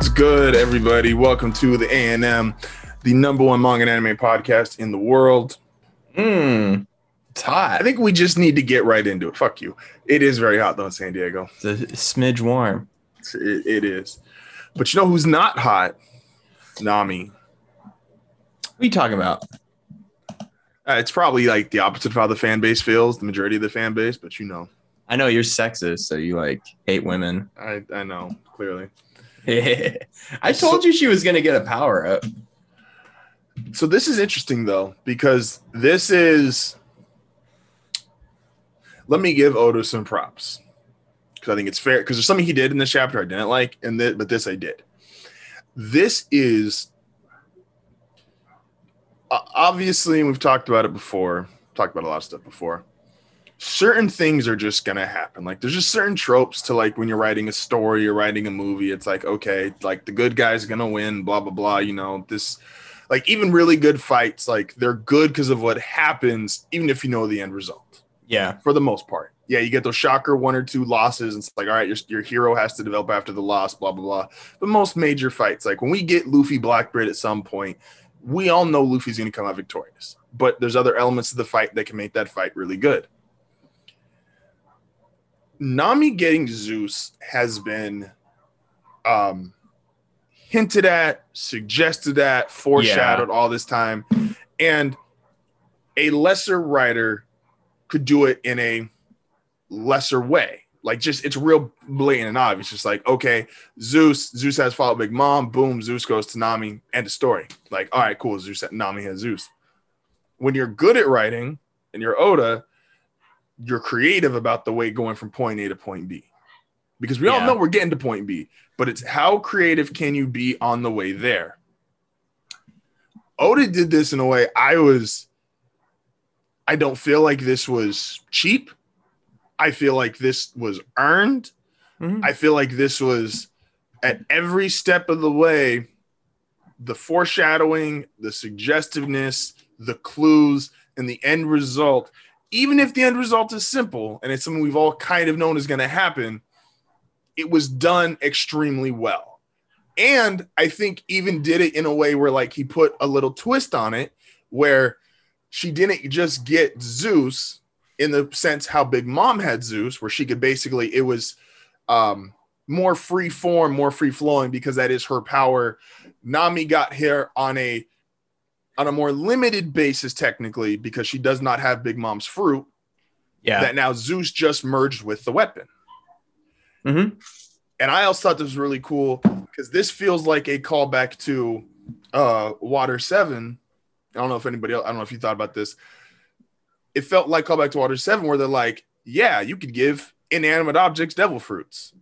What's good, everybody? Welcome to the A&M, the number one manga and anime podcast in the world. Mmm. It's hot. I think we just need to get right into it. Fuck you. It is very hot though in San Diego. It's a smidge warm. It, it is. But you know who's not hot? Nami. What are you talking about? Uh, it's probably like the opposite of how the fan base feels, the majority of the fan base, but you know. I know you're sexist, so you like hate women. I, I know, clearly. I told you she was gonna get a power up. So this is interesting though, because this is let me give Oda some props. Because I think it's fair, because there's something he did in this chapter I didn't like, and th- but this I did. This is uh, obviously, and we've talked about it before, talked about a lot of stuff before. Certain things are just gonna happen. Like there's just certain tropes to like when you're writing a story, you're writing a movie. It's like okay, like the good guy's gonna win, blah blah blah. You know this like even really good fights like they're good because of what happens even if you know the end result Yeah. for the most part yeah you get those shocker one or two losses and it's like all right your, your hero has to develop after the loss blah blah blah but most major fights like when we get luffy blackbeard at some point we all know luffy's to come out victorious but there's other elements of the fight that can make that fight really good nami getting zeus has been um hinted at, suggested at, foreshadowed all this time. And a lesser writer could do it in a lesser way. Like just it's real blatant and obvious. Just like, okay, Zeus, Zeus has followed Big Mom, boom, Zeus goes to Nami, end of story. Like, all right, cool. Zeus and Nami has Zeus. When you're good at writing and you're Oda, you're creative about the way going from point A to point B. Because we all know we're getting to point B but it's how creative can you be on the way there? Oda did this in a way I was I don't feel like this was cheap. I feel like this was earned. Mhm. I feel like this was at every step of the way the foreshadowing, the suggestiveness, the clues, and the end result. Even if the end result is simple and it's something we've all kind of known is going to happen, it was done extremely well. And I think even did it in a way where like he put a little twist on it where she didn't just get Zeus in the sense how Big Mom had Zeus, where she could basically it was um more free form, more free flowing because that is her power. Nami got here on a on a more limited basis technically because she does not have Big Mom's fruit Yeah. that now Zeus just merged with the weapon. Mhm. And I also thought this was really cool because this feels like a callback to uh Water 7. I don't know if anybody else, I don't know if you thought about this. It felt like callback to Water 7 where they're like, yeah, you could give inanimate objects devil fruits.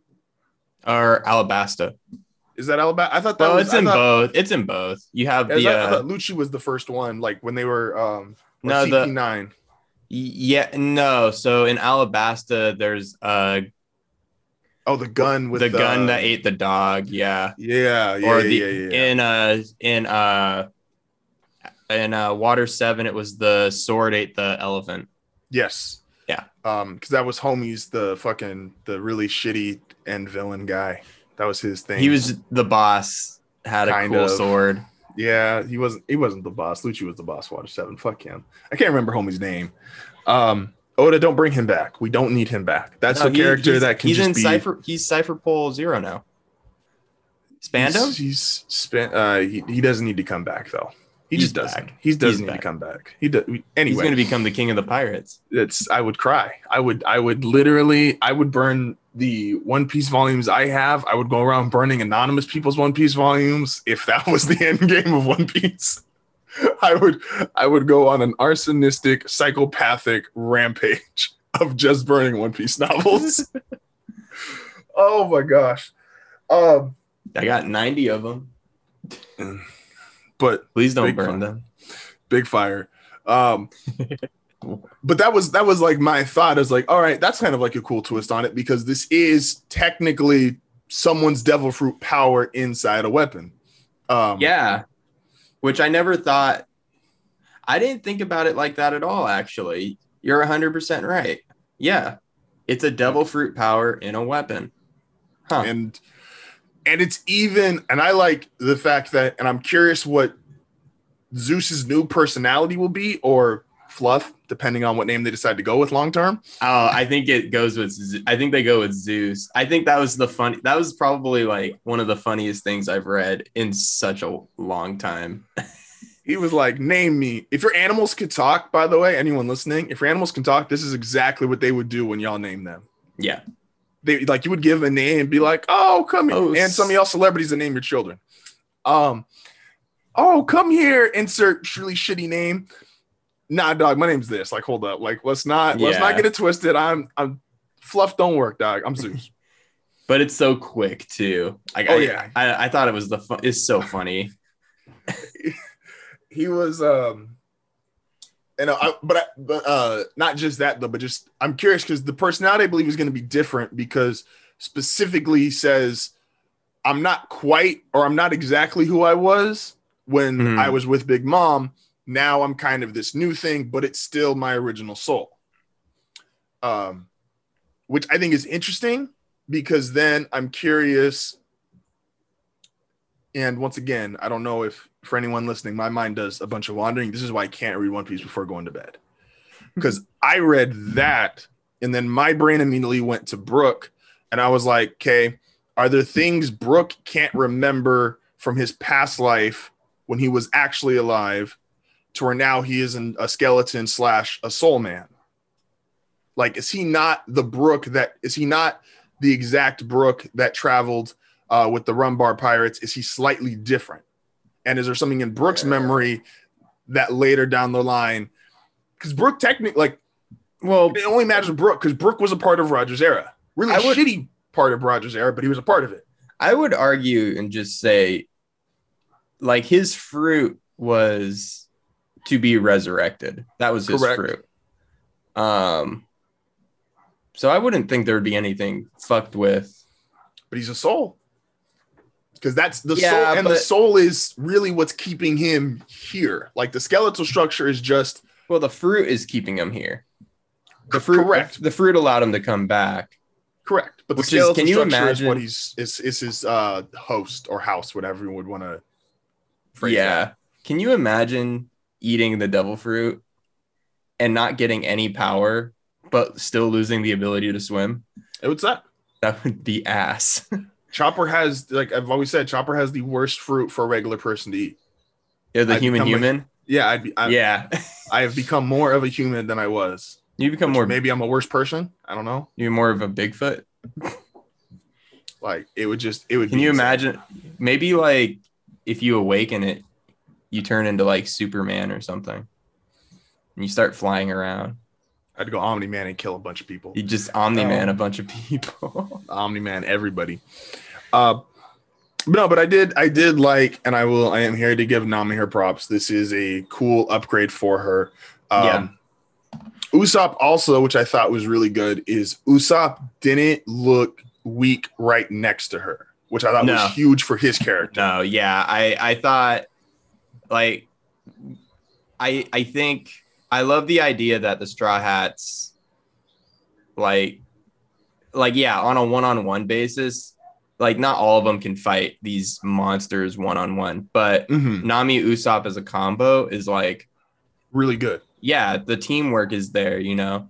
Or Alabasta. Is that Alabama? I thought that Well, was it's in thought, both. It's in both. You have I the I uh, thought Lucci was the first one, like when they were um No, the- CP9. y- yeah, no. So in Alabasta, there's uh Oh, the gun with the gun that ate the dog. Yeah. Yeah, yeah, or yeah, the yeah, yeah. in uh in uh in uh water seven it was the sword ate the elephant Yes. Yeah. Um, because that was homies, the fucking the really shitty end villain guy. That was his thing. he was the boss had a cool of. sword yeah, he wasn't he wasn't the boss. Lucci was the boss, Water Seven. Fuck him. I can't remember homie's name. Um Oda, don't bring him back. We don't need him back. That's No, a he- character that can he's just in be cipher he's cipher pole zero now Spandam He's, he's spent uh he, he doesn't need to come back though. He He's just doesn't. back. He doesn't He's need to come back. He does anyway. he's gonna become the king of the pirates it's I would cry. I would I would literally I would burn the One Piece volumes I have. I would go around burning anonymous people's One Piece volumes if that was the end game of One Piece. I would I would go on an arsonistic psychopathic rampage of just burning One Piece novels. oh my gosh. Um i got 90 of them but please don't burn fun. them big fire. Um, but that was that was like my thought is like, all right, that's kind of like a cool twist on it because this is technically someone's devil fruit power inside a weapon. Um, yeah. Which i never thought i didn't think about it like that at all actually. You're 100% right. Yeah. It's a devil fruit power in a weapon. Huh. And and it's even and I like the fact that and I'm curious what Zeus's new personality will be or fluff depending on what name they decide to go with long term. Oh, I think it goes with. I think they go with Zeus. I think that was the fun. That was probably like one of the funniest things I've read in such a long time. He was like, "Name me." If your animals could talk, by the way, anyone listening, if your animals can talk, this is exactly what they would do when y'all name them. Yeah, They like you would give a name and be like, "Oh, come here," Oh, and some of y'all celebrities that name your children. Um, oh, come here. Insert really shitty name. Nah, dog. My name's this. Like, hold up. Like, let's not let's not get it twisted. I'm I'm fluff. Don't work, dog. I'm Zeus. but it's so quick too. Like, Oh, I, yeah. I, I thought it was the fun. It's so funny. he was um and I, but I, but uh not just that though but just i'm curious because the personality i believe is going to be different because specifically he says i'm not quite or i'm not exactly who i was when Mhm. i was with big mom now i'm kind of this new thing but it's still my original soul um which i think is interesting because then i'm curious and once again, I don't know if for anyone listening, my mind does a bunch of wandering. This is why I can't read One Piece before going to bed. Because I read that, and then my brain immediately went to Brook, and I was like, okay, are there things Brook can't remember from his past life when he was actually alive to where now he is an, a skeleton slash a soul man? Like, is he not the Brook that is he not the exact Brook that traveled uh, with the Rumbar Pirates? Is he slightly different? And is there something in Brook's memory that later down the line? Because Brook technically, like, Well, it only matters with Brooke because Brook was a part of Rogers' era. Really I would- shitty part of Rogers' era, but he was a part of it. I would argue and just say, like, his fruit was to be resurrected. That was his Correct. fruit. Um, so I wouldn't think there would be anything fucked with. But he's a soul. Because that's the Yeah, soul, and the soul is really what's keeping him here. Like the skeletal structure is just Well, the fruit is keeping him here. The fruit, Correct. The fruit allowed him to come back. correct. But the Which is- can you structure is imagine- what he's is, is his uh host or house, whatever you would want to phrase yeah. that. Can you imagine eating the devil fruit and not getting any power, but still losing the ability to swim? It would suck. That would be ass. Chopper has like I've always said, Chopper has the worst fruit for a regular person to eat. You're the I'd human become a- human. Yeah, I'd be I, yeah. I have become more of a human than I was. You become more maybe I'm a worse person. I don't know. you're more of a Bigfoot. Like it would just it would Can be you insane. imagine maybe like if you awaken it, you turn into like Superman or something. And you start flying around. I'd go Omni Man and kill a bunch of people. You just Omni Man Oh. a bunch of people. Omni Man, everybody. Uh but no, but I did I did like and I will I am here to give Nami her props. This is a cool upgrade for her. Um Yeah. Usopp also, which I thought was really good, is Usopp didn't look weak right next to her, which I thought No. was huge for his character. No, yeah, I I thought like I I think I love the idea that the Straw Hats like like yeah, on a one-on-one basis, like not all of them can fight these monsters one-on-one, but Mhm. Nami Usopp as a combo is like Really good. yeah, the teamwork is there, you know.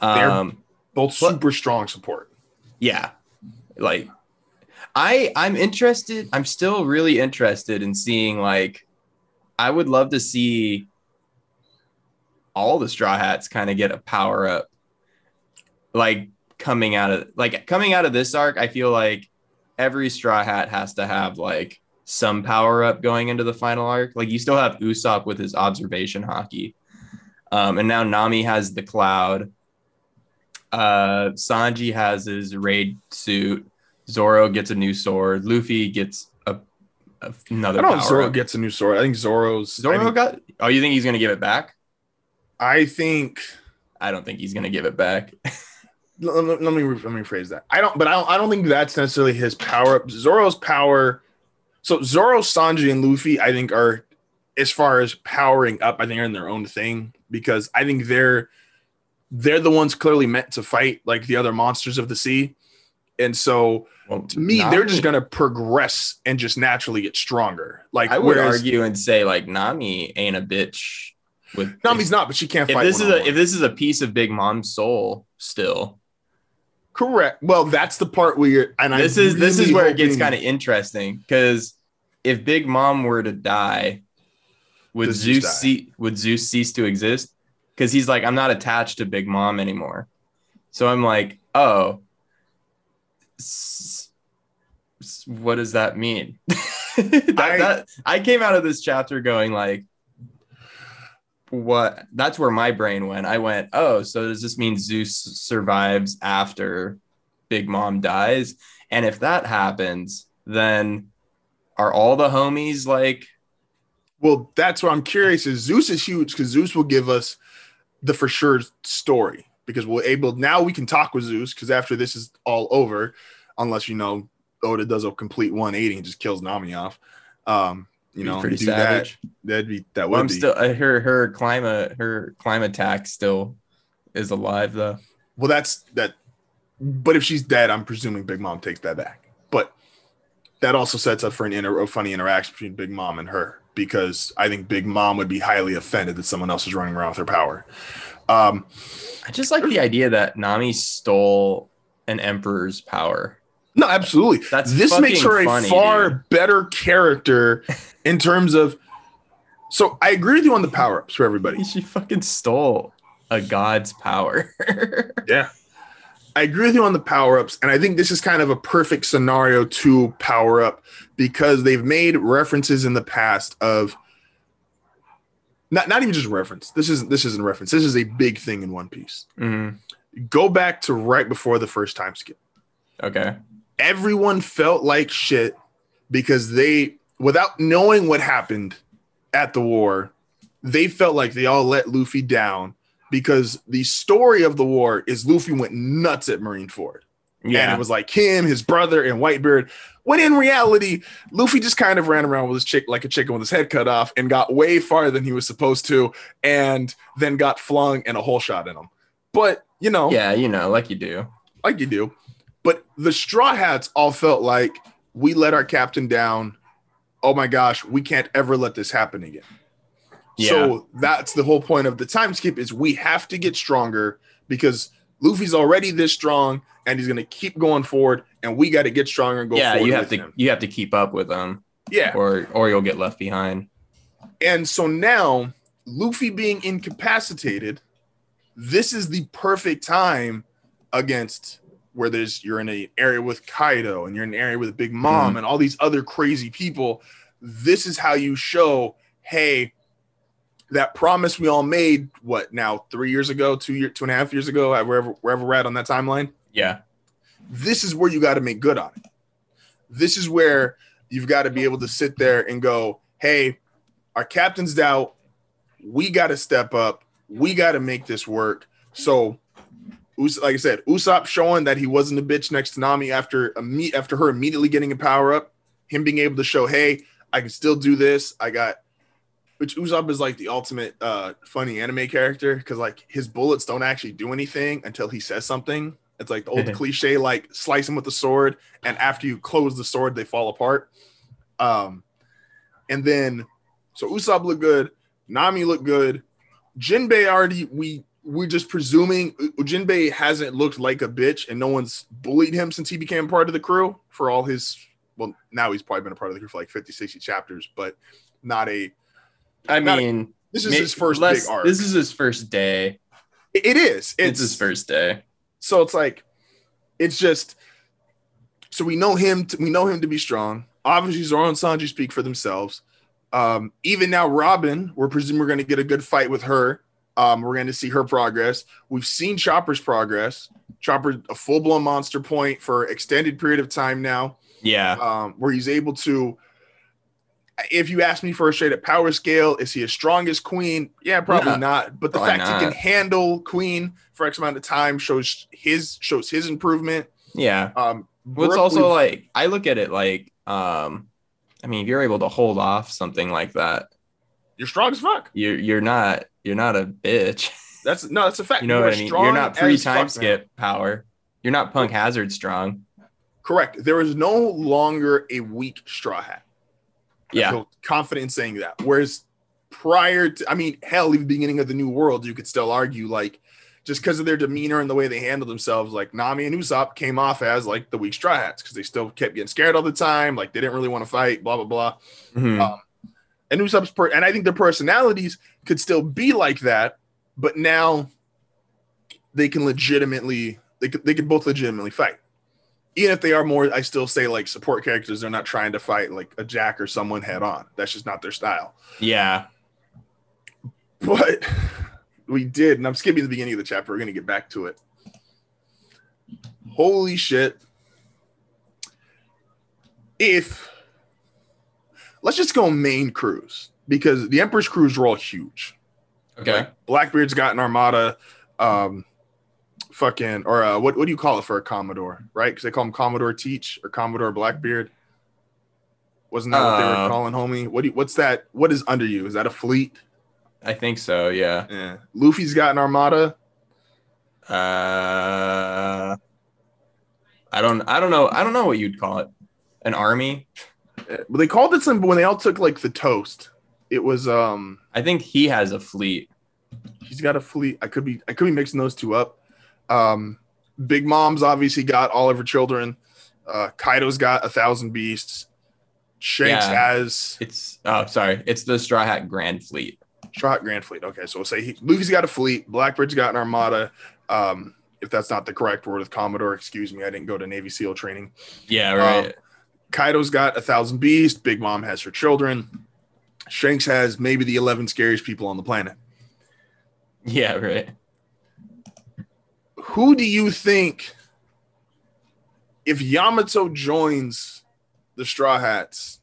They're- Um Both But- super strong support. yeah like i i'm interested i'm still really interested in seeing like i would love to see all the straw hats kind of get a power up like coming out of like coming out of this arc i feel like every straw hat has to have like some power up going into the final arc. Like you still have usopp with his observation haki. Um, and now nami has the cloud. Uh sanji has his raid suit. Zoro gets a new sword. Luffy gets another I don't know power Zoro up. gets a new sword. I think Zoro's I zoro think- got oh you think he's gonna give it back I think i don't think he's gonna give it back let, let- let me re- let me rephrase that. I don't, but I don't. I don't think that's necessarily his power up. Zoro's power. So Zoro, Sanji, and Luffy, I think are as far as powering up. I think are in their own thing because I think they're they're the ones clearly meant to fight like the other monsters of the sea. And so Well, to me, they're just gonna progress and just naturally get stronger. Like I would whereas argue and say like Nami ain't a bitch. With Nami's not, but she can't if fight. this is a if this is a piece of Big Mom's soul still. correct. Well, that's the part where you're and this I is this is really where it gets kind of interesting because if Big Mom were to die, would Does Zeus Zeus would Zeus cease to exist? Because he's like, I'm not attached to Big Mom anymore. So I'm like, oh, what does that mean? that, I- that- I came out of this chapter going like, what? That's where my brain went. I went, oh, so does this mean Zeus survives after Big Mom dies? And if that happens, then are all the homies like Well, that's what I'm curious. Is Zeus is huge because Zeus will give us the for sure story because we're able now we can talk with Zeus because after this is all over, unless you know Oda does a complete 180 and just kills Nami off. Um, you know, pretty savage? that. That'd be that Well, would I'm be. still uh, her her climate her climate attack still is alive though. well, that's that. But if she's dead, I'm presuming Big Mom takes that back. But that also sets up for an inter- a funny interaction between Big Mom and her because I think Big Mom would be highly offended that someone else is running around with her power. Um, I just like the idea that Nami stole an emperor's power. No, absolutely. That's this makes her a far dude. better character in terms of. So I agree with you on the power ups for everybody. She fucking stole a god's power. Yeah, I agree with you on the power ups, and I think this is kind of a perfect scenario to power up because they've made references in the past of. Not, not even just reference. This isn't this isn't reference. This is a big thing in One Piece. Mhm. Go back to right before the first time skip. Okay. Everyone felt like shit because they without knowing what happened at the war they felt like they all let luffy down because the story of the war is luffy went nuts at marineford and Yeah. it was like him his brother and whitebeard when in reality luffy just kind of ran around with his chick like a chicken with his head cut off and got way farther than he was supposed to and then got flung and a hole shot in him but you know yeah, you know, like you do. like you do. But the Straw Hats all felt like we let our captain down. Oh my gosh, we can't ever let this happen again. Yeah. So that's the whole point of the time skip is we have to get stronger because Luffy's already this strong and he's going to keep going forward and we got to get stronger and go yeah, forward you have to him. you have to keep up with them Yeah. or or you'll get left behind. And so now, Luffy being incapacitated, this is the perfect time against where there's you're in an area with Kaido and you're in an area with Big Mom mm-hmm. and all these other crazy people. This is how you show, hey, that promise we all made, what now, three years ago, two year, two and a half years ago, uh, wherever wherever we're at on that timeline Yeah. this is where you got to make good on it. This is where you've got to be able to sit there and go, hey, our captain's out. We got to step up. We got to make this work. So, Us- like I said, Usopp showing that he wasn't a bitch next to Nami after imme- after her immediately getting a power up, him being able to show, hey, I can still do this. I got, which Usopp is like the ultimate uh, funny anime character because like his bullets don't actually do anything until he says something. It's like the old cliche, like slice him with the sword, and after you close the sword, they fall apart. Um, and then so Usopp looked good, Nami looked good, Jinbei already we we're just presuming Jinbei hasn't looked like a bitch, and no one's bullied him since he became part of the crew for all his. Well, now he's probably been a part of the crew for like 50, 60 chapters, but not a. I Not- mean, This is his first less- big arc. This is his first day. It- it is. It's, his first day. So it's like, it's just. So we know him. To, we know him to be strong. Obviously, Zoro and Sanji speak for themselves. Um, even now, Robin, we're presuming we're going to get a good fight with her. Um, we're going to see her progress. We've seen Chopper's progress. Chopper, a full blown monster point for extended period of time now, Yeah. um, where he's able to. If you ask me for a straight up power scale, is he as strong as Queen? Yeah, probably No, not. But the probably fact he can handle Queen for X amount of time shows his shows his improvement. Yeah. Um, Well, also like I look at it like, um, I mean, if you're able to hold off something like that, you're strong as fuck. you're you're not you're not a bitch. That's no, that's a fact. You know are what I mean? You're not pre time man. skip power. You're not punk hazard strong. Correct. There is no longer a weak straw hat. I Yeah. feel confident in saying that. Whereas prior to, I mean, hell, even beginning of the new world, you could still argue like just because of their demeanor and the way they handled themselves, like Nami and Usopp came off as like the weak straw hats because they still kept getting scared all the time, like they didn't really want to fight, blah blah blah. Mhm. Um, and Usopp's per- and I think their personalities could still be like that, but now they can legitimately they could they could both legitimately fight. Even if they are more, I still say like support characters, they're not trying to fight like a Jack or someone head on. That's just not their style. yeah. But we did, and I'm skipping the beginning of the chapter. We're gonna get back to it. Holy shit. If let's just go main cruise because the Emperor's crews were all huge. Okay. Like, Blackbeard's got an armada, um, fucking or uh, what what do you call it for a Commodore, right? Because they call him Commodore Teach or Commodore Blackbeard. Wasn't that what they were Uh, calling homie? What do you, what's that? What is under you? Is that a fleet? I think so. Yeah. Yeah. Luffy's got an armada. Uh, I don't. I don't know. I don't know what you'd call it. An army. But they called it something But when they all took like the toast. It was um I think he has a fleet. he's got a fleet. I could be I could be mixing those two up. Um Big Mom's obviously got all of her children. Uh Kaido's got a thousand beasts. Shanks Yeah. has It's oh, sorry. It's the Straw Hat Grand Fleet. Straw Hat Grand Fleet. Okay, so we'll say he, Luffy's got a fleet. Blackbeard's got an armada. Um, if that's not the correct word with Commodore, excuse me, I didn't go to Navy SEAL training. Yeah. Right. Kaido's got a thousand beasts. Big Mom has her children. Shanks has maybe the eleven scariest people on the planet. yeah. Right. Who do you think, if Yamato joins the Straw Hats,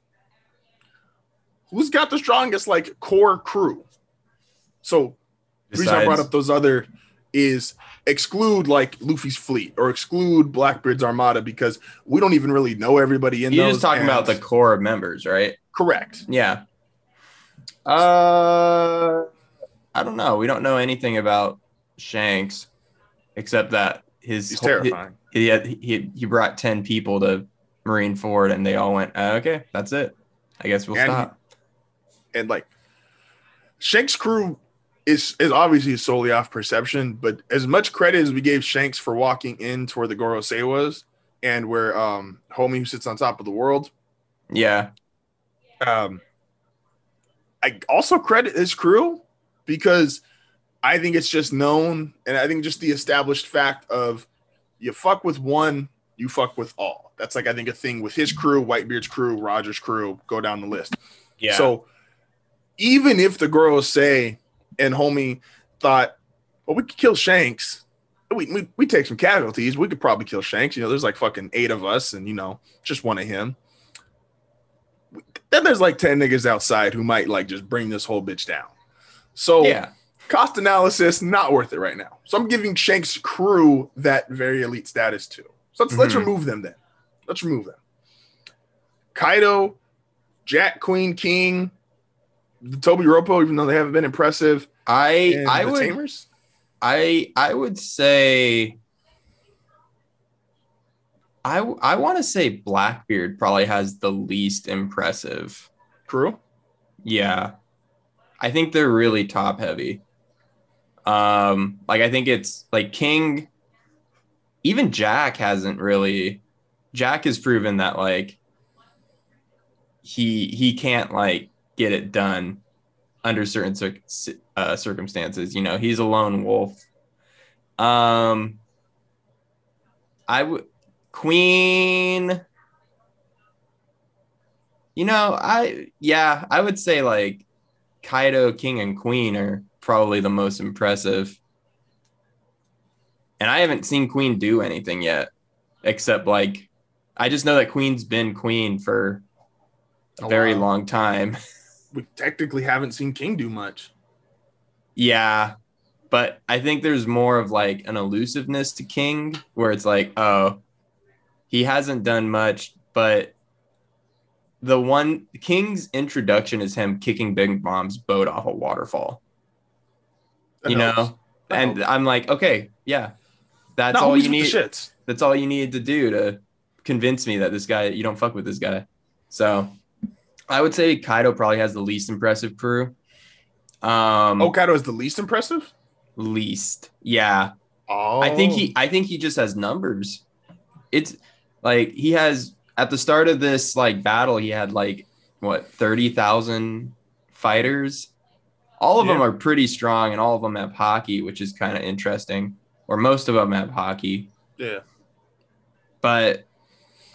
who's got the strongest like core crew? So the reason I brought up those other is exclude like Luffy's fleet or exclude Blackbeard's armada because we don't even really know everybody in You're those. just talking about the core members, right? correct. Yeah. Uh, I don't know. We don't know anything about Shanks, except that his He's whole- terrifying. He, he had he he brought ten people to Marine Ford, and they all went, uh, "Okay, that's it. I guess we'll And stop." and like Shanks' crew is is obviously solely off perception, but as much credit as we gave Shanks for walking in to where the Gorosei was and where um homie who sits on top of the world, Yeah, um I also credit his crew because I think it's just known and I think just the established fact of you fuck with one, you fuck with all. That's like I think a thing with his crew, Whitebeard's crew, Roger's crew, go down the list. yeah. So even if the Gorosei and homie thought, well, we could kill Shanks. We, we, we take some casualties. We could probably kill Shanks. You know, there's like fucking eight of us and, you know, just one of him. Then there's like 10 niggas outside who might like just bring this whole bitch down. So yeah, cost analysis, not worth it right now. So I'm giving Shanks' crew that very elite status too. So let's let's Mhm. remove them then. Let's remove them. Kaido, Jack, Queen, King, Tobi Roppo, even though they haven't been impressive. I I would Tamers. I I would say I I want to say Blackbeard probably has the least impressive. crew. Yeah. I think they're really top heavy. Um like I think it's like King even Jack hasn't really Jack has proven that like he he can't like get it done under certain circ- uh, circumstances, you know. He's a lone wolf. Um I would Queen you know, I yeah, I would say like Kaido, King, and Queen are probably the most impressive. And I haven't seen Queen do anything yet, except like I just know that Queen's been Queen for a A very while. long time. We technically haven't seen King do much. yeah. But I think there's more of like an elusiveness to King where it's like, oh, he hasn't done much, but the one King's introduction is him kicking Big Mom's boat off a waterfall. That you helps. know, That and helps. I'm like, okay, yeah, that's Not all you need. That's all you need to do to convince me that this guy you don't fuck with this guy. So I would say Kaido probably has the least impressive crew. Um, Oh, Kaido is the least impressive. least, yeah. Oh, I think he I think he just has numbers. It's like he has at the start of this like battle, he had like what thirty thousand fighters. All of them are pretty strong, and all of them have haki, which is kind of interesting. Or most of them have haki, Yeah. but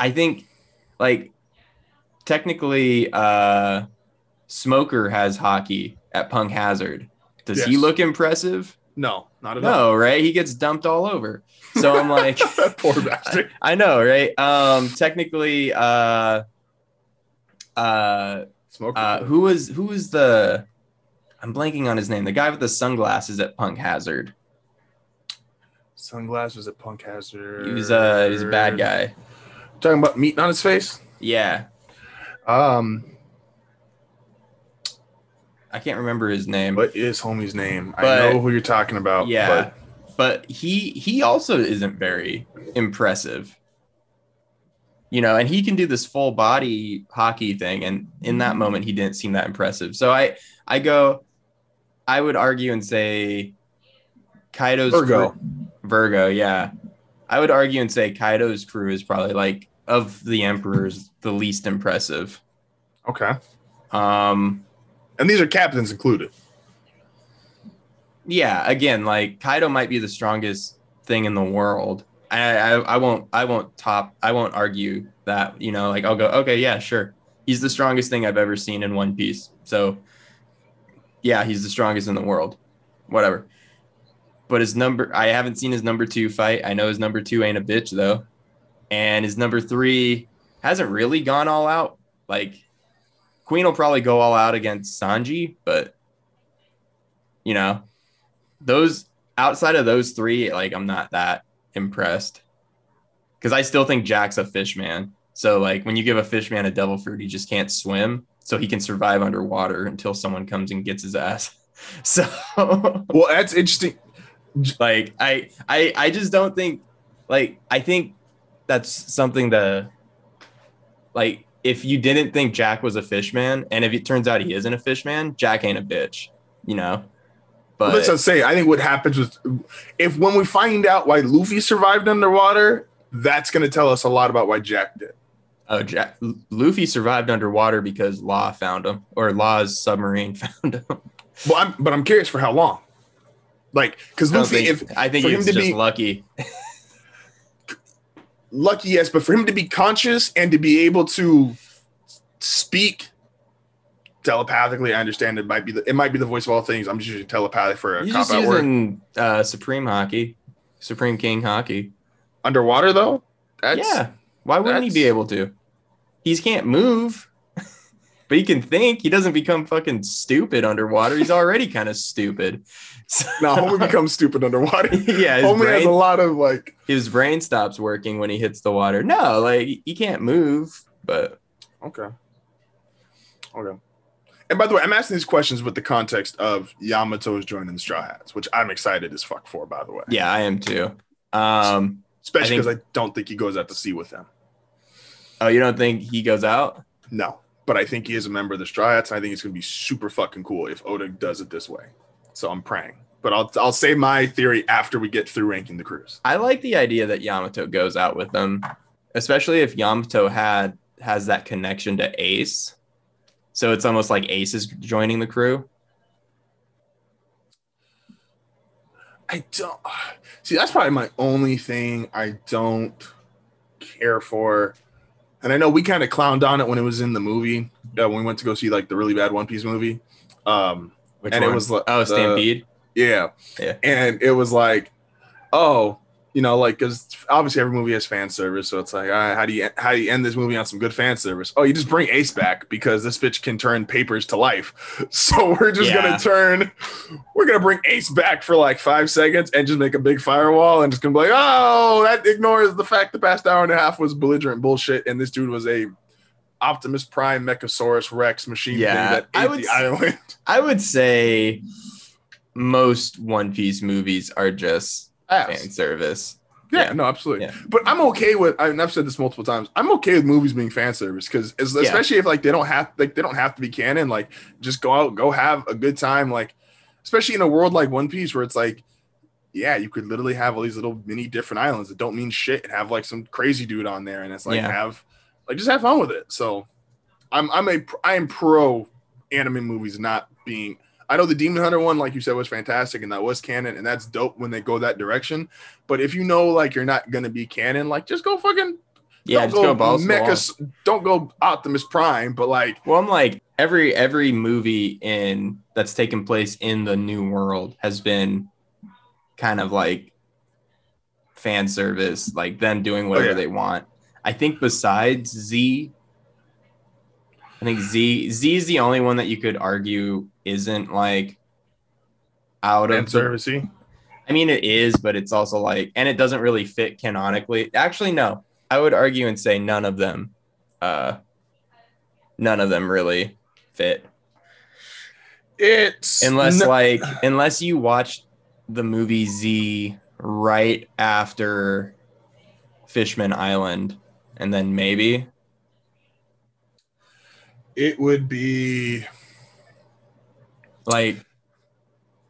I think like technically, uh, Smoker has haki at Punk Hazard. Does he look impressive? No, not at all. No, right? He gets dumped all over. So I'm like, poor bastard. I know, right? Um, technically, uh, uh, Smoker. uh, who was who was the? I'm blanking on his name. The guy with the sunglasses at Punk Hazard. Sunglasses at Punk Hazard. He was uh, he was a bad guy. Talking about meat on his face. Yeah, Um, I can't remember his name. what is homie's name? I know who you're talking about. yeah, but but he he also isn't very impressive. You know, and he can do this full body haki thing, and in that moment, he didn't seem that impressive. So I I go, I would argue and say, Kaido's Vergo. crew- Vergo, yeah, I would argue and say Kaido's crew is probably like of the emperors the least impressive. okay. Um, And these are captains included. yeah again like kaido might be the strongest thing in the world. I, I i won't i won't top i won't argue that you know like i'll go okay yeah sure. He's the strongest thing i've ever seen in one piece. So yeah he's the strongest in the world. Whatever. But his number i haven't seen his number two fight. I know his number two ain't a bitch though and his number three hasn't really gone all out like queen will probably go all out against sanji but you know those outside of those three, like I'm not that impressed because I still think Jack's a fish man. So like when you give a fish man a devil fruit, he just can't swim, so he can survive underwater until someone comes and gets his ass. So Well, that's interesting. like I I I just don't think like I think that's something to like if you didn't think Jack was a fish man, and if it turns out he isn't a fish man, Jack ain't a bitch, you know. But Let's just say, I think what happens with if when we find out why Luffy survived underwater, that's going to tell us a lot about why Jack did. Oh, Jack, Luffy survived underwater because Law found him, or Law's submarine found him. Well, I'm, but I'm curious for how long. Like, because I Luffy, think- if I think for he him to just be- lucky. Lucky, yes, but for him to be conscious and to be able to speak telepathically, I understand it might be the it might be the voice of all things. I'm just using telepathic for a He's cop just out word. using uh, Supreme Haki, Supreme King Haki. Underwater though, that's yeah, why wouldn't he be able to? He can't move, but he can think. He doesn't become fucking stupid underwater. He's already kind of stupid. So- no, homie becomes stupid underwater. yeah, his homie has a lot of like his brain stops working when he hits the water. No, like he can't move, but Okay. Okay. And by the way, I'm asking these questions with the context of Yamato's joining the Straw Hats, which I'm excited as fuck for, by the way. yeah, I am too. Um, Especially I because I don't think he goes out to sea with them. oh, you don't think he goes out? No. But I think he is a member of the. And I think it's going to be super fucking cool if Oda does it this way. So I'm praying. But I'll, I'll say my theory after we get through ranking the crews. I like the idea that Yamato goes out with them, especially if Yamato had has that connection to Ace. So it's almost like Ace is joining the crew. I don't see. That's probably my only thing I don't care for. And I know we kind of clowned on it when it was in the movie. Uh, when we went to go see like the really bad One Piece movie. Um, Which And it was like oh Stampede. yeah, Yeah. And it was like, oh, you know, like because obviously every movie has fan service, so it's like, all right, how do you how do you end this movie on some good fan service? Oh, you just bring Ace back because this bitch can turn papers to life. So we're just Yeah. gonna turn, we're gonna bring Ace back for like five seconds and just make a big firewall and just gonna be like, oh, that ignores the fact the past hour and a half was belligerent bullshit, and this dude was a Optimus Prime Mechasaurus Rex machine Yeah, thing that I would the island. I would say most One Piece movies are just fan service. Yeah, Yeah. no, absolutely. Yeah. But I'm okay with. I mean, I've said this multiple times. I'm okay with movies being fan service because, especially if like they don't have like they don't have to be canon. Like, just go out, go have a good time. Like, especially in a world like One Piece where it's like, yeah, you could literally have all these little mini different islands that don't mean shit and have like some crazy dude on there, and it's like Yeah. have like just have fun with it. So, I'm I'm a I am pro anime movies not being. I know the Demon Hunter one, like you said, was fantastic and that was canon, and that's dope when they go that direction. But if you know like you're not gonna be canon, like just go fucking Yeah, don't just go balls to the wall. Mecha, don't go Optimus Prime, but like Well, I'm like every every movie in that's taken place in the new world has been kind of like fan service, like them doing oh, whatever yeah. they want. I think besides Z, think Z Z is the only one that you could argue isn't like out of servicey. I mean, it is, but it's also like, and it doesn't really fit canonically. Actually, no, I would argue and say none of them, uh, none of them really fit, It's unless no- like, unless you watch the movie Z right after Fishman Island, and then maybe, it would be like,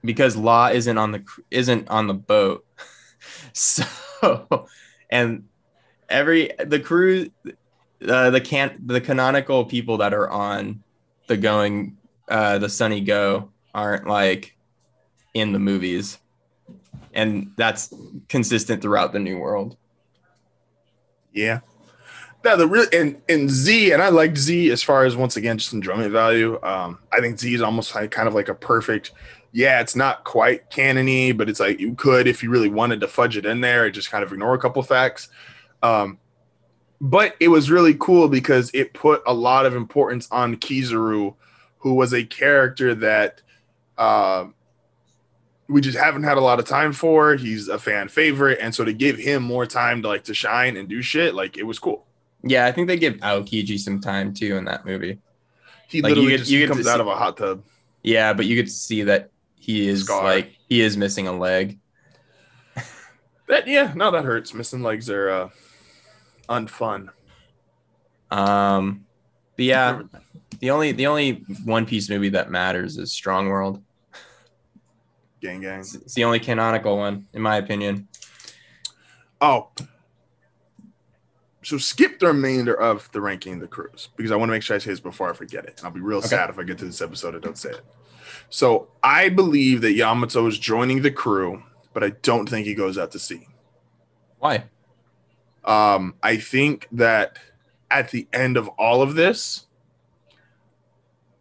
because Law isn't on the isn't on the boat, so and every the crew uh, the can the canonical people that are on the going uh the sunny go aren't like in the movies. And that's consistent throughout the new world. Yeah. No, the real and and Z and I like Z as far as once again just enjoyment value. Um, I think Z is almost like kind of like a perfect. Yeah, it's not quite canony, but it's like you could if you really wanted to fudge it in there and just kind of ignore a couple facts. Um, but it was really cool because it put a lot of importance on Kizaru, who was a character that uh, we just haven't had a lot of time for. He's a fan favorite, and so to give him more time to like to shine and do shit, like it was cool. Yeah i think they give aokiji some time too in that movie He Like, literally just you get comes out of a hot tub. yeah but you could see that he is Scar. like he is missing a leg That yeah, no, that hurts. Missing legs are uh, unfun. um but yeah the only the only one piece movie that matters is strong world gang gang. It's, it's the only canonical one, in my opinion. Oh, so skip the remainder of the ranking of the crews because I want to make sure I say this before I forget it. And I'll be real Okay. sad if I get to this episode and don't say it. So I believe that Yamato is joining the crew, but I don't think he goes out to sea. Why? Um, I think that at the end of all of this,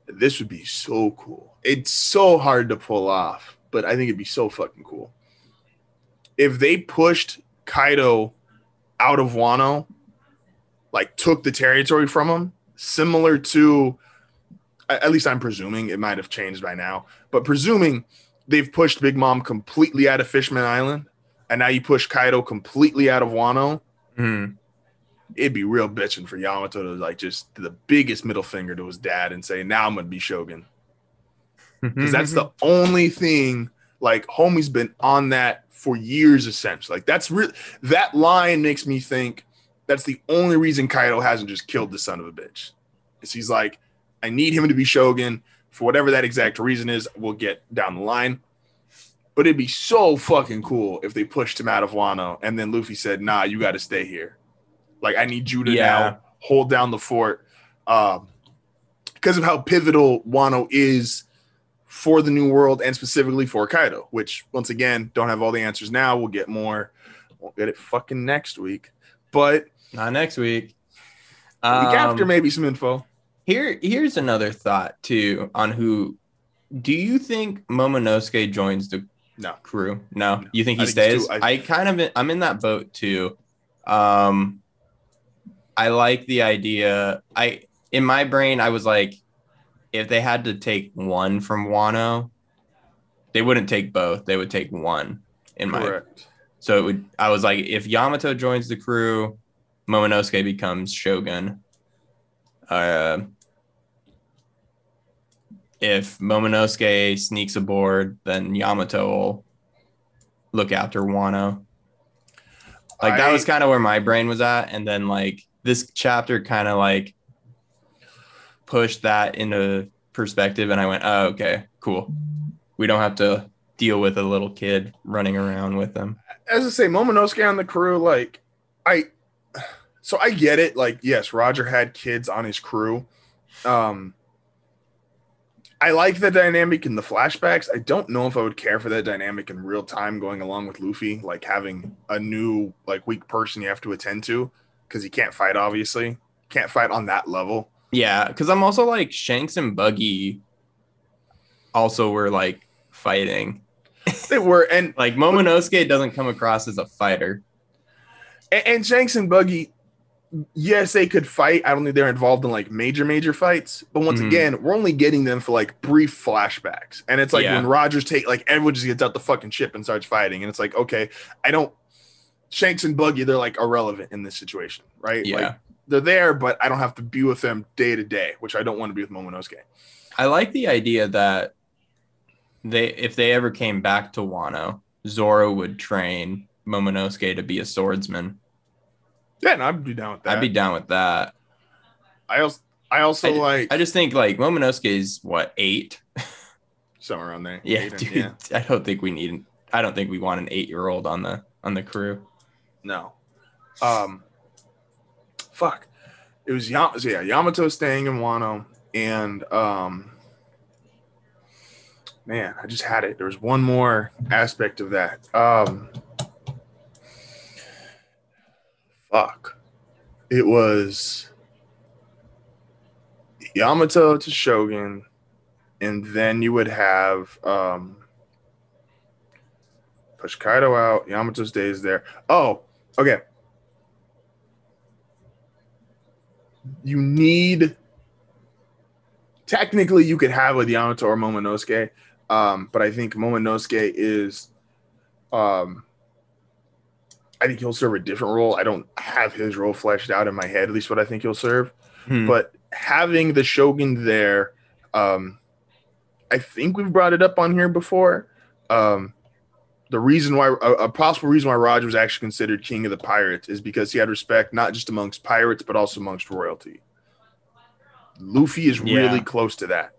this would be so cool. It's so hard to pull off, but I think it'd be so fucking cool. If they pushed Kaido out of Wano, like took the territory from him, similar to at least I'm presuming it might have changed by now, but presuming they've pushed Big Mom completely out of Fishman Island, and now you push Kaido completely out of Wano, Hmm. it'd be real bitching for Yamato to like just the biggest middle finger to his dad and say, "Now I'm gonna be Shogun," because that's the only thing. Like, homie's been on that for years, essentially. Like, that's real. That line makes me think that's the only reason Kaido hasn't just killed the son of a bitch. Is he's like, I need him to be Shogun for whatever that exact reason is. We'll get down the line. But it'd be so fucking cool if they pushed him out of Wano and then Luffy said, "Nah, you got to stay here." Like I need you to Yeah. now hold down the fort, um, because of how pivotal Wano is for the New World and specifically for Kaido. Which once again, don't have all the answers now. We'll get more. Won't get it fucking next week, but Not next week. week after Um, maybe some info. Here, here's another thought too on who. Do you think Momonosuke joins the No, crew? No, No. you think I he think stays? too- I, I- kind of, I'm in that boat too. Um, I like the idea. I in my brain, I was like, if they had to take one from Wano, they wouldn't take both. They would take one. In my correct. so it would. I was like, if Yamato joins the crew, Momonosuke becomes Shogun. Uh, if Momonosuke sneaks aboard, then Yamato will look after Wano. Like that I- was kind of where my brain was at, and then like this chapter kind of like pushed that into perspective, and I went, "Oh, okay, cool. We don't have to deal with a little kid running around with them." as I say, Momonosuke on the crew, like I so I get it. Like, yes, Roger had kids on his crew. Um I like the dynamic in the flashbacks. I don't know if I would care for that dynamic in real time going along with Luffy, like having a new like weak person you have to attend to because he can't fight, obviously. Can't fight on that level. Yeah, because I'm also like Shanks and Buggy also were like fighting. They were and Like Momonosuke doesn't come across as a fighter. And, and Shanks and Buggy, yes, they could fight. I don't think they're involved in like major, major fights. But once Mhm. again, we're only getting them for like brief flashbacks. And it's like Yeah. when Rogers take like everyone just gets out the fucking ship and starts fighting. And it's like, okay, I don't Shanks and Buggy, they're like irrelevant in this situation, right? Yeah. Like they're there, but I don't have to be with them day to day, which I don't want to be with Momonosuke. I like the idea that they if they ever came back to Wano, Zoro would train Momonosuke to be a swordsman. Yeah, and I'd be down with that. I'd be down with that. I also I also I- like I just think like Momonosuke is what eight? somewhere around there. Yeah, Eight and- dude. I don't think we need. I don't think we want an eight year old on the on the crew. No. Um fuck. It was Yam- so yeah, Yamato staying in Wano and um man, I just had it. There was one more aspect of that. Um fuck. It was Yamato to Shogun and then you would have um push Kaido out, Yamato stays there. Oh, okay. You need technically you could have with Yamato or Momonosuke, um, but I think Momonosuke is um I think he'll serve a different role. I don't have his role fleshed out in my head, at least what I think he'll serve Hmm. but having the shogun there um i think we've brought it up on here before um the reason why a, a possible reason why roger was actually considered king of the pirates is because he had respect not just amongst pirates but also amongst royalty luffy is Yeah. really close to that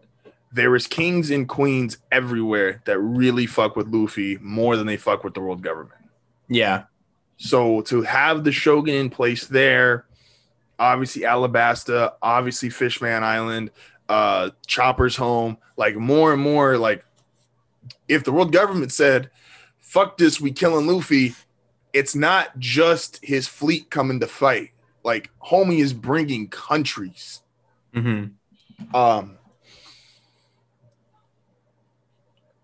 there is kings and queens everywhere that really fuck with luffy more than they fuck with the world government yeah, so to have the Shogun in place there, obviously Alabasta, obviously Fishman Island, uh, Chopper's home, like more and more, like if the world government said, "Fuck this, we killing Luffy," it's not just his fleet coming to fight. Like homie is bringing countries. hmm Um,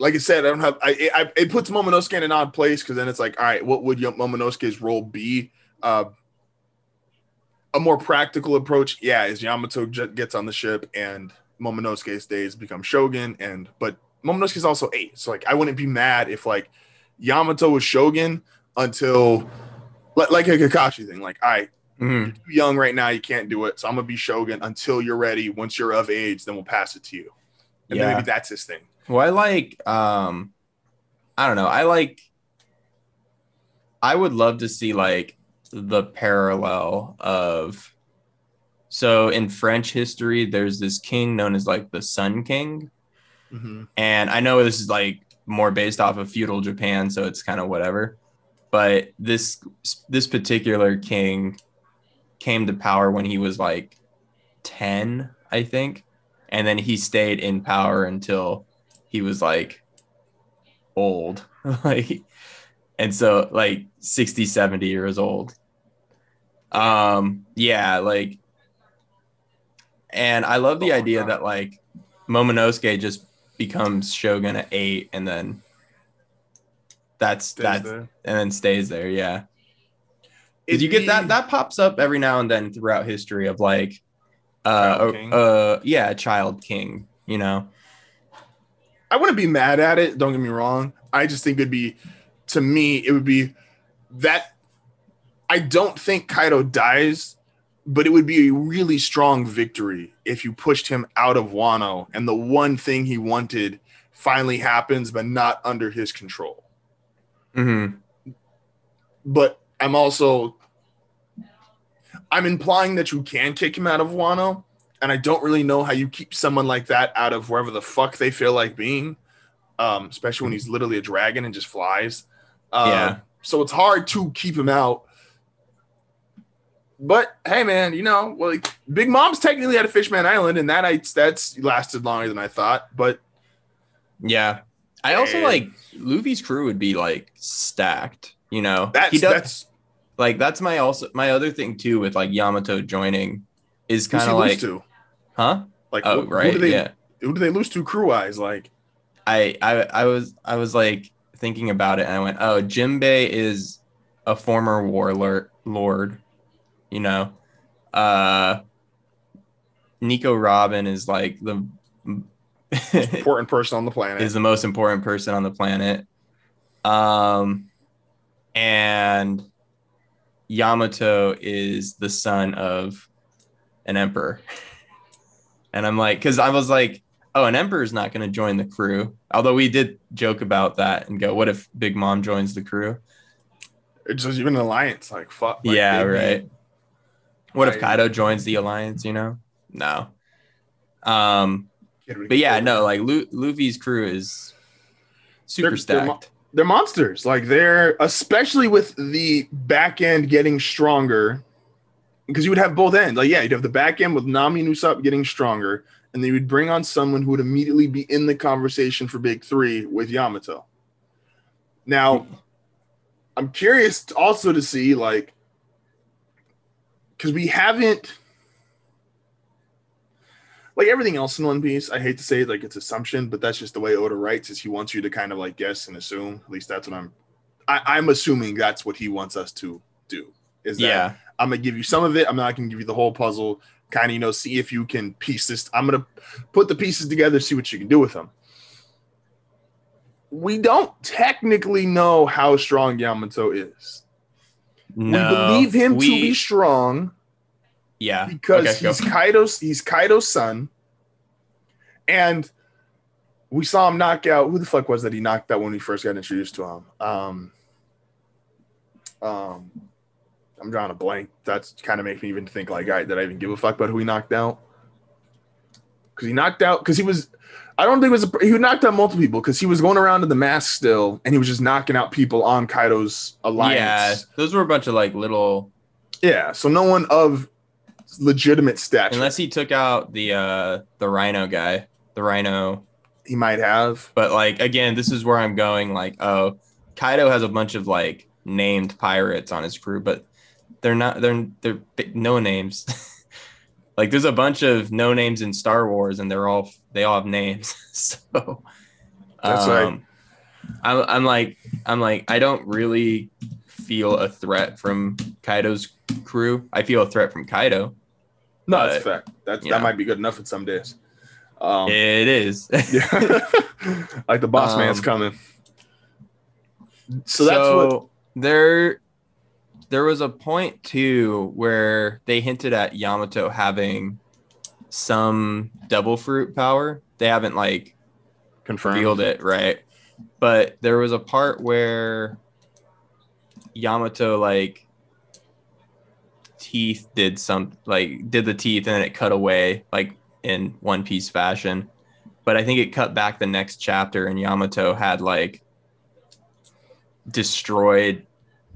like I said, I don't have. I, I it puts Momonosuke in an odd place because then it's like, all right, what would Momonosuke's role be? Uh, a more practical approach, yeah, is Yamato gets on the ship and Momonosuke stays, becomes Shogun, and but Momonosuke is also eight, so like I wouldn't be mad if like Yamato was Shogun until like, like a Kakashi thing, like all right, hmm you're too young right now, you can't do it, so I'm gonna be Shogun until you're ready. Once you're of age, then we'll pass it to you, and Yeah. maybe that's his thing. Well, I like. Um, I don't know. I like. I would love to see like the parallel of. So in French history, there's this king known as like the Sun King, Mm-hmm. and I know this is like more based off of feudal Japan, so it's kind of whatever. But this this particular king came to power when he was like ten, I think, and then he stayed in power until he was like old, like, and so like 60, 70 years old. Um, yeah, like, and I love the Oh, idea wow. that like Momonosuke just becomes shogun at eight and then that's that's there. and then stays there yeah did you get that that pops up every now and then throughout history of like uh uh, uh yeah a child king you know I wouldn't be mad at it. Don't get me wrong. I just think it'd be, to me, it would be that. I don't think Kaido dies, but it would be a really strong victory if you pushed him out of Wano and the one thing he wanted finally happens, but not under his control. hmm But I'm also I'm implying that you can kick him out of Wano, and I don't really know how you keep someone like that out of wherever the fuck they feel like being, um, especially when he's literally a dragon and just flies. Um, Yeah. So it's hard to keep him out. But hey, man, you know, well, like, Big Mom's technically at a Fishman Island, and that I that's lasted longer than I thought. But Yeah. I also And- like Luffy's crew would be like stacked, you know. that's he does that's like that's my also my other thing too with like Yamato joining is kind of like to? Huh? Like, Oh, who, who right. do they yeah. who do they lose to crew wise? Like, I, I I was I was like thinking about it and I went, oh, Jimbei is a former warlord lord, you know. Uh Nico Robin is like the important person on the planet. is the most important person on the planet. Um and Yamato is the son of an emperor. And I'm like, because I was like, oh, an emperor's not going to join the crew. Although we did joke about that and go, what if Big Mom joins the crew? it's just even an alliance. Like, fuck. like, yeah, right. What if Kaido joins the alliance? You know, no. Um, but yeah, no, like Lu- Luffy's crew is super They're- they're mo- stacked. they're monsters. Like they're especially with the back end getting stronger, because you would have both ends. Like yeah, you'd have the back end with Nami and Usopp getting stronger, and then you would bring on someone who would immediately be in the conversation for Big Three with Yamato. Now, hmm. I'm curious also to see like, because we haven't. Like everything else in One Piece, I hate to say like it's assumption, but that's just the way Oda writes. Is he wants you to kind of like guess and assume. At least that's what I'm. I, I'm assuming that's what he wants us to do. Is that yeah, I'm gonna give you some of it. I'm not gonna give you the whole puzzle. Kind of, you know, see if you can piece this. I'm gonna put the pieces together, see what you can do with them. We don't technically know how strong Yamato is. no, we believe him we- to be strong yeah because Okay, go. he's Kaido's he's Kaido's son, and we saw him knock out who the fuck was that he knocked out when we first got introduced to him. Um, um, I'm drawing a blank. That's kind of makes me even think like, all right, did I even give a fuck about who he knocked out? Because he knocked out because he was. I don't think it was a, he knocked out multiple people because he was going around to the mask still, and he was just knocking out people on Kaido's alliance. yeah, those were a bunch of like little Yeah, so no one of legitimate stature. unless he took out the uh the rhino guy the rhino he might have. but like again this is where i'm going like oh kaido has a bunch of like named pirates on his crew but they're not they're they're no names like there's a bunch of no names in star wars and they're all they all have names so That's right. um, I'm, I'm like i'm like i don't really feel a threat from kaido's crew i feel a threat from kaido No, that's a fact. That's that know. might be good enough in some days. Um, it is yeah. like the boss man's Um, coming. So that's what there there was a point too where they hinted at Yamato having some double fruit power. They haven't like confirmed. revealed it, right? But there was a part where Yamato like teeth did some like did the teeth and then it cut away like in one piece fashion. But I think it cut back the next chapter and Yamato had like destroyed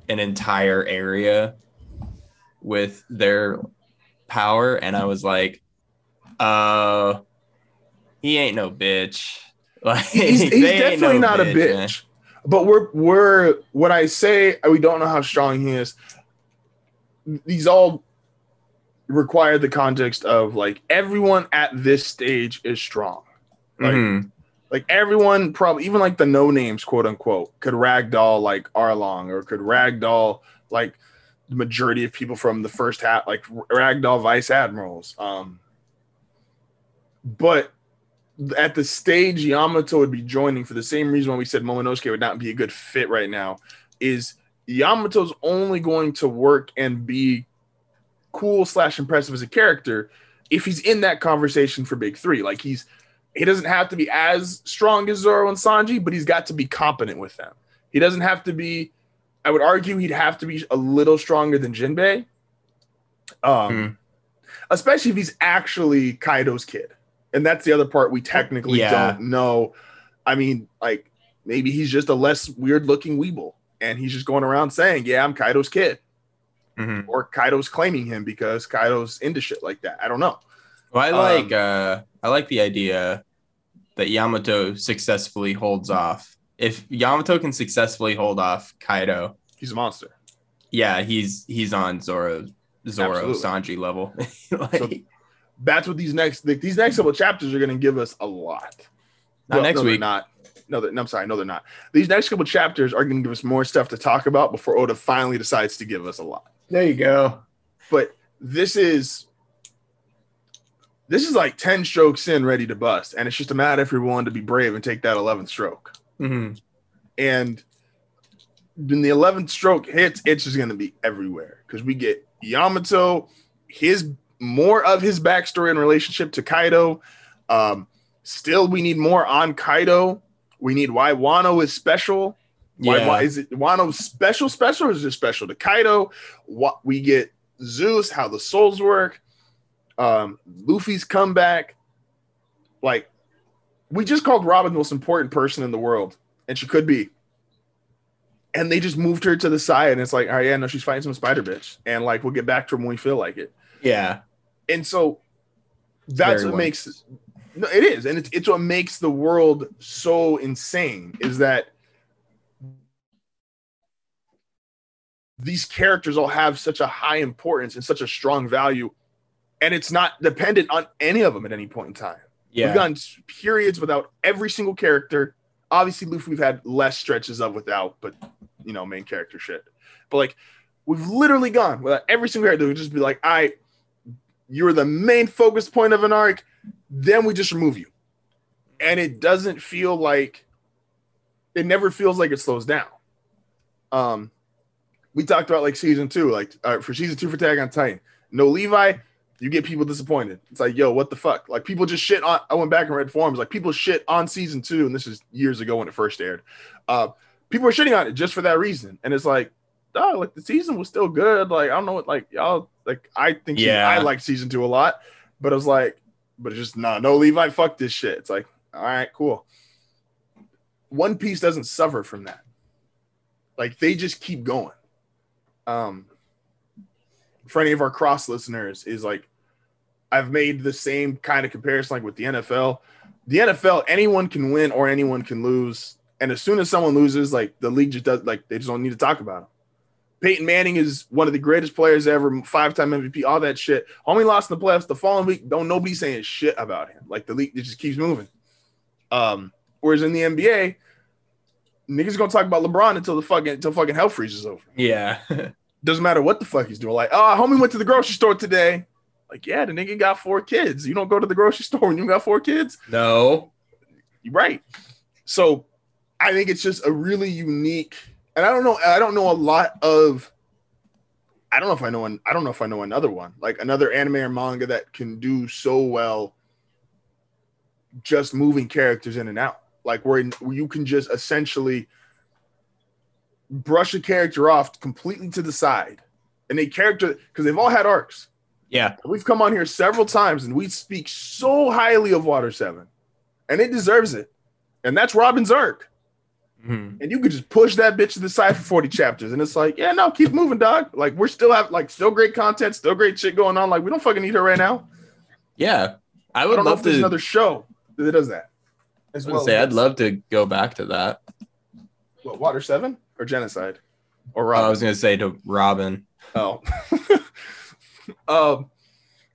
an entire area with their power and I was like uh he ain't no bitch. Like He's, he's definitely no not a man. bitch. But we're we're what I say we don't know how strong he is. These all require the context of like everyone at this stage is strong. Like, Mhm. Like everyone probably even like the no names quote unquote could ragdoll like Arlong or could ragdoll like the majority of people from the first half like ragdoll vice admirals um but at the stage Yamato would be joining for the same reason why we said Momonosuke would not be a good fit right now is Yamato's only going to work and be cool slash impressive as a character if he's in that conversation for big three. Like he's he doesn't have to be as strong as Zoro and Sanji, but he's got to be competent with them. He doesn't have to be I would argue he'd have to be a little stronger than Jinbei. Um, Hmm. especially if he's actually Kaido's kid. And that's the other part we technically Yeah. don't know. I mean, like maybe he's just a less weird looking Weevil and he's just going around saying, Yeah, I'm Kaido's kid. Mhm. Or Kaido's claiming him because Kaido's into shit like that. I don't know. Well, I Um, like uh, I like the idea that Yamato successfully holds off. If Yamato can successfully hold off Kaido, He's a monster. yeah, he's he's on Zoro Zoro Absolutely. Sanji level. like, That's what these next like, these next couple chapters are going to give us a lot. Not next no, week. Not. No, no, I'm sorry. No, they're not. These next couple chapters are going to give us more stuff to talk about before Oda finally decides to give us a lot. there you go. But this is this is like 10 strokes in ready to bust. And it's just a matter if you're willing to be brave and take that 11th stroke. hmm And when the 11th stroke hits, it's just going to be everywhere because we get Yamato, his more of his backstory and relationship to Kaido. Um, still, we need more on Kaido. We need why Wano is special. Why, Yeah. why is it Wano special? Special is it special to Kaido? What we get Zeus, how the souls work, um, Luffy's comeback. Like, we just called Robin the most important person in the world, and she could be. And they just moved her to the side, and it's like, all right, yeah, no, she's fighting some spider bitch, and like we'll get back to her when we feel like it. yeah. And so that's Very what makes no, it is, and it's it's what makes the world so insane is that these characters all have such a high importance and such a strong value, and it's not dependent on any of them at any point in time. Yeah. We've gone periods without every single character. Obviously, Luffy we've had less stretches of without, but you know, main character shit. But like, we've literally gone without every single character. We just be like, I, you're the main focus point of an arc. Then we just remove you, and it doesn't feel like, it never feels like it slows down. Um, we talked about like season two, like uh, for season two for Attack on Titan, no Levi, you get people disappointed. It's like, yo, what the fuck? Like people just shit on. I went back and read forums. Like people shit on season two, and this is years ago when it first aired. Uh, people were shitting on it just for that reason, and it's like, oh, like the season was still good. Like I don't know what, like y'all, like I think season- Yeah. I like season two a lot, but it was like, but it's just nah, no Levi, fuck this shit. It's like, all right, cool. One Piece doesn't suffer from that. Like they just keep going. Um, for any of our cross listeners, is like I've made the same kind of comparison like with the NFL. The NFL, anyone can win or anyone can lose. And as soon as someone loses, like the league just does like they just don't need to talk about him. Peyton Manning is one of the greatest players ever, five-time MVP, all that shit. Only lost in the playoffs the following week. Don't nobody saying shit about him. Like the league it just keeps moving. Um, whereas in the NBA, niggas gonna talk about LeBron until the fucking until fucking hell freezes over. Yeah. Doesn't matter what the fuck he's doing. Like, oh, homie went to the grocery store today. Like, yeah, the nigga got four kids. You don't go to the grocery store when you got four kids. no. You're right. So I think it's just a really unique, and I don't know, I don't know a lot of I don't know if I know an I don't know if I know another one, like another anime or manga that can do so well just moving characters in and out. Like where, where you can just essentially brush a character off completely to the side. And a character because they've all had arcs. Yeah. We've come on here several times and we speak so highly of Water 7. And it deserves it. And that's Robin's arc. Mhm. And you could just push that bitch to the side for 40 chapters. And it's like, yeah, no, keep moving, dog. Like, we're still have like still great content, still great shit going on. Like, we don't fucking need her right now. Yeah. I I would know love if there's to another show that does that. As I was gonna say I'd love to go back to that. what, Water 7 or Genocide? Or I was gonna say to Robin. Oh. um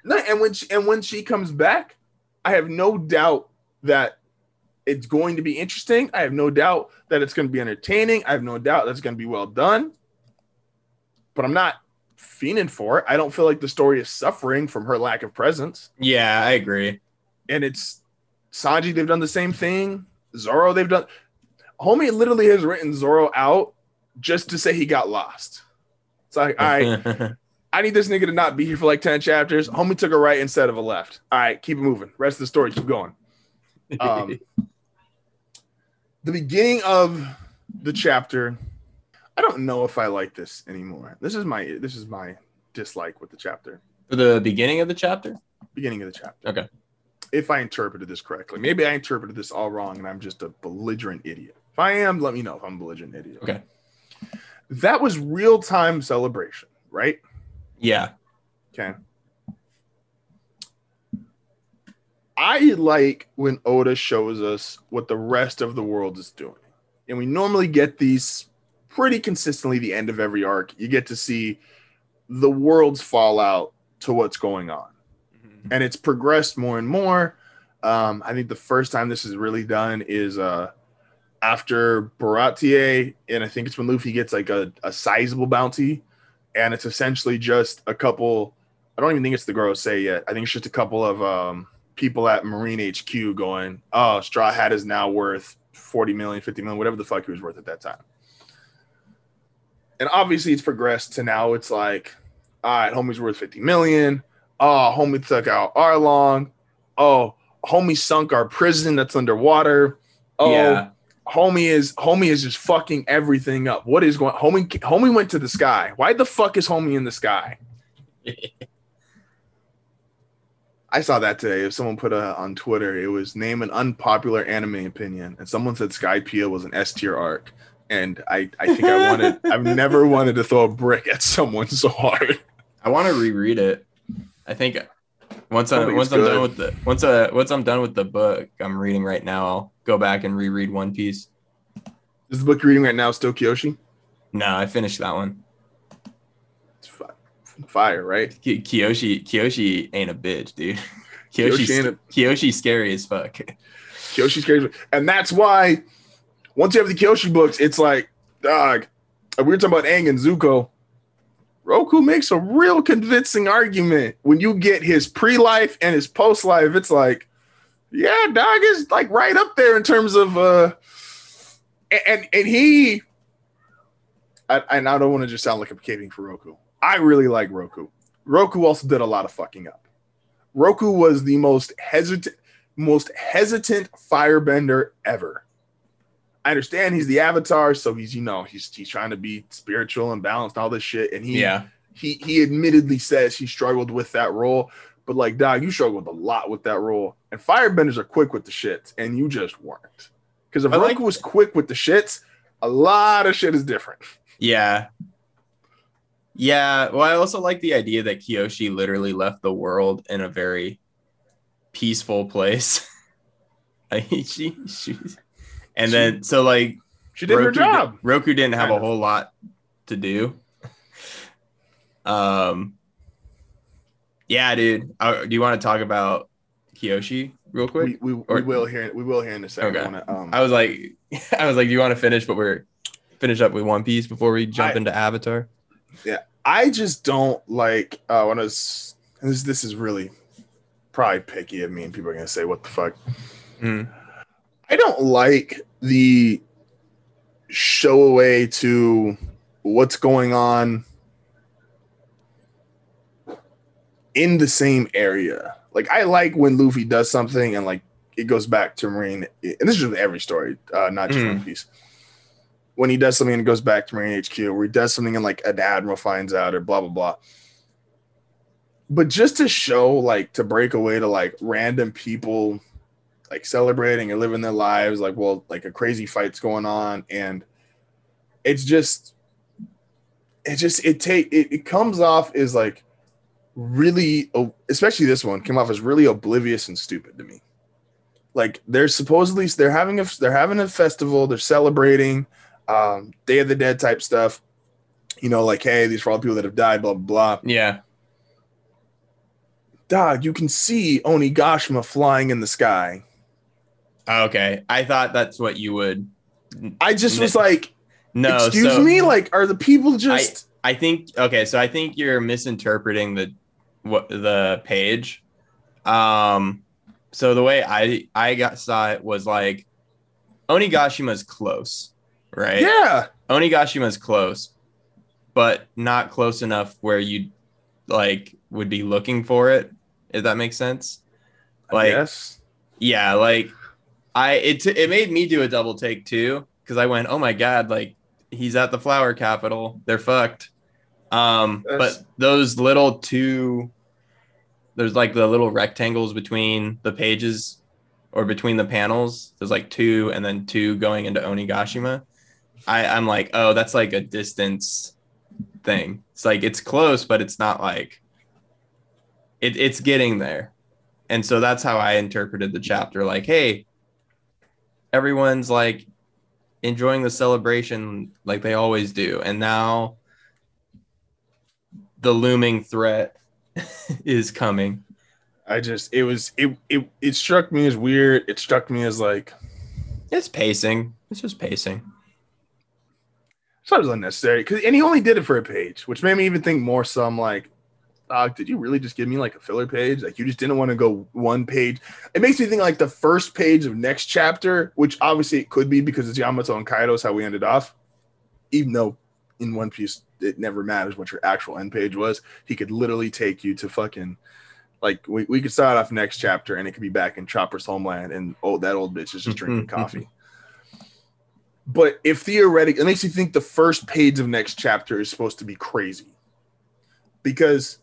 no, and when she and when she comes back, I have no doubt that it's going to be interesting. I have no doubt that it's going to be entertaining. I have no doubt that's going to be well done. But I'm not fiending for it. I don't feel like the story is suffering from her lack of presence. Yeah, I agree. And it's Sanji, they've done the same thing. Zoro, they've done Homie literally has written Zoro out just to say he got lost. It's like, all right, I need this nigga to not be here for like 10 chapters. Homie took a right instead of a left. All right, keep it moving. Rest of the story, keep going. Um, the beginning of the chapter, I I don't know if I like this anymore. This is my this is my dislike with the chapter. For the beginning of the chapter? Beginning of the chapter. Okay. If I interpreted this correctly. Maybe I interpreted this all wrong and I'm just a belligerent idiot. If I am, let me know if I'm a belligerent idiot. Okay. That was real time celebration, right? Yeah. Okay. I like when Oda shows us what the rest of the world is doing. And we normally get these pretty consistently the end of every arc. You get to see the world's fallout to what's going on. And it's progressed more and more. Um, I think the first time this is really done is uh, after Baratie, and I think it's when Luffy gets like a, a sizable bounty, and it's essentially just a couple. I don't even think it's the Gorosei yet. I think it's just a couple of um, people at Marine HQ going, "Oh, Straw Hat is now worth 40 million, 50 million, whatever the fuck he was worth at that time." And obviously, it's progressed to now. It's like, all right, homie's worth 50 million. Oh, homie took out Arlong. Oh, homie sunk our prison that's underwater. Oh, yeah. Homie is homie is just fucking everything up. What is going? Homie, homie went to the sky. Why the fuck is homie in the sky? I saw that today. If someone put a, on Twitter, it was name an unpopular anime opinion, and someone said Skypiea was an S tier arc. And I, I think I wanted, I've never wanted to throw a brick at someone so hard. I want to reread it. I think once I once I'm good. done with the once I once I'm done with the book I'm reading right now, I'll go back and reread One Piece. Is the book you're reading right now still Kyoshi? No, I finished that one. It's fire, right? Ki- Kyoshi Kyoshi ain't a bitch, dude. Kyoshi Kyoshi's ain't a- Kyoshi's scary as fuck. Kyoshi's crazy. And that's why once you have the Kyoshi books, it's like, dog, we were talking about Aang and Zuko. Roku makes a real convincing argument. When you get his pre-life and his post-life, it's like, yeah, dog is like right up there in terms of uh and and, and he I, and I don't want to just sound like I'm caving for Roku. I really like Roku. Roku also did a lot of fucking up. Roku was the most hesitant most hesitant firebender ever. I understand he's the avatar, so he's you know he's he's trying to be spiritual and balanced, all this shit, and he Yeah. he he admittedly says he struggled with that role, but like dog, you struggled a lot with that role, and firebenders are quick with the shits, and you just weren't. Because if I Roku like- was quick with the shits, a lot of shit is different. Yeah. Yeah. Well, I also like the idea that Kyoshi literally left the world in a very peaceful place. Like, she, she, and then so like She did her job. Roku didn't have Kind a of. whole lot to do. Um. Yeah, dude. Uh, do you want to talk about Kyoshi real quick? We, we, Or- we will hear we will hear in a second. Okay. I wanna, um, I was like, I was like, do you want to finish? But we're finish up with One Piece before we jump I- into Avatar. Yeah, I just don't like uh when I was this this is really probably picky of me and people are gonna say what the fuck. Mm. I don't like the show away to what's going on in the same area. Like I like when Luffy does something and like it goes back to Marine and this is with every story, uh, not just Mm. One Piece. When he does something and it goes back to Marine HQ, where he does something and like an admiral finds out or blah blah blah. But just to show like to break away to like random people like celebrating and living their lives like well like a crazy fight's going on and it's just it just it take it, it comes off as like really especially this one came off as really oblivious and stupid to me. Like they're supposedly they're having a they're having a festival they're celebrating um day of the dead type stuff. You know like hey these are all the people that have died blah blah blah. Yeah. dog you can see onigashima flying in the sky Okay. I thought that's what you would. i just was like No. excuse so me like are the people just I think okay. So I think you're misinterpreting the what the page. Um. So the way I I got saw it was like Onigashima's close, right? yeah Onigashima's close, but not close enough where you like would be looking for it. If that makes sense. Like yes yeah, like I it t- it made me do a double take too because I went, oh my god, like he's at the flower capital. They're fucked. Um, That's- but those little two, there's like the little rectangles between the pages or between the panels. There's like two and then two going into Onigashima. I, I'm like, oh, that's like a distance thing. It's like it's close, but it's not like it, it's getting there. And so that's how I interpreted the chapter. Like, hey, everyone's like enjoying the celebration like they always do. And now the looming threat is coming. I just it was it it it struck me as weird. It struck me as like It's pacing. It's just pacing. Thought it was unnecessary because and he only did it for a page, which made me even think more. Some like, Uh, dog, did you really just give me like a filler page? Like you just didn't want to go one page. It makes me think like the first page of next chapter, which obviously it could be because it's Yamato and Kaido's how we ended off. Even though in One Piece it never matters what your actual end page was, he could literally take you to fucking like we, we could start off next chapter and it could be back in Chopper's homeland and oh that old bitch is just mm-hmm. drinking mm-hmm. coffee. But if theoretically, it makes you think the first page of next chapter is supposed to be crazy, because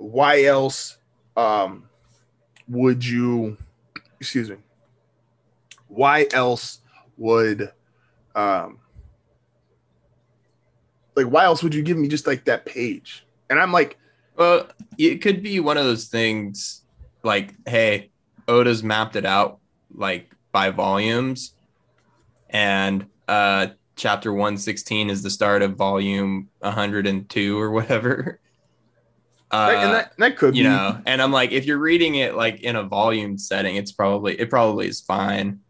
why else um, would you? Excuse me. Why else would, um, like, why else would you give me just like that page? And I'm like, Well, it could be one of those things like, hey, Oda's mapped it out like by volumes, and uh, chapter 116 is the start of volume 102 or whatever. Uh, and that that could you be, know, and I'm like, if you're reading it like in a volume setting, it's probably it probably is fine.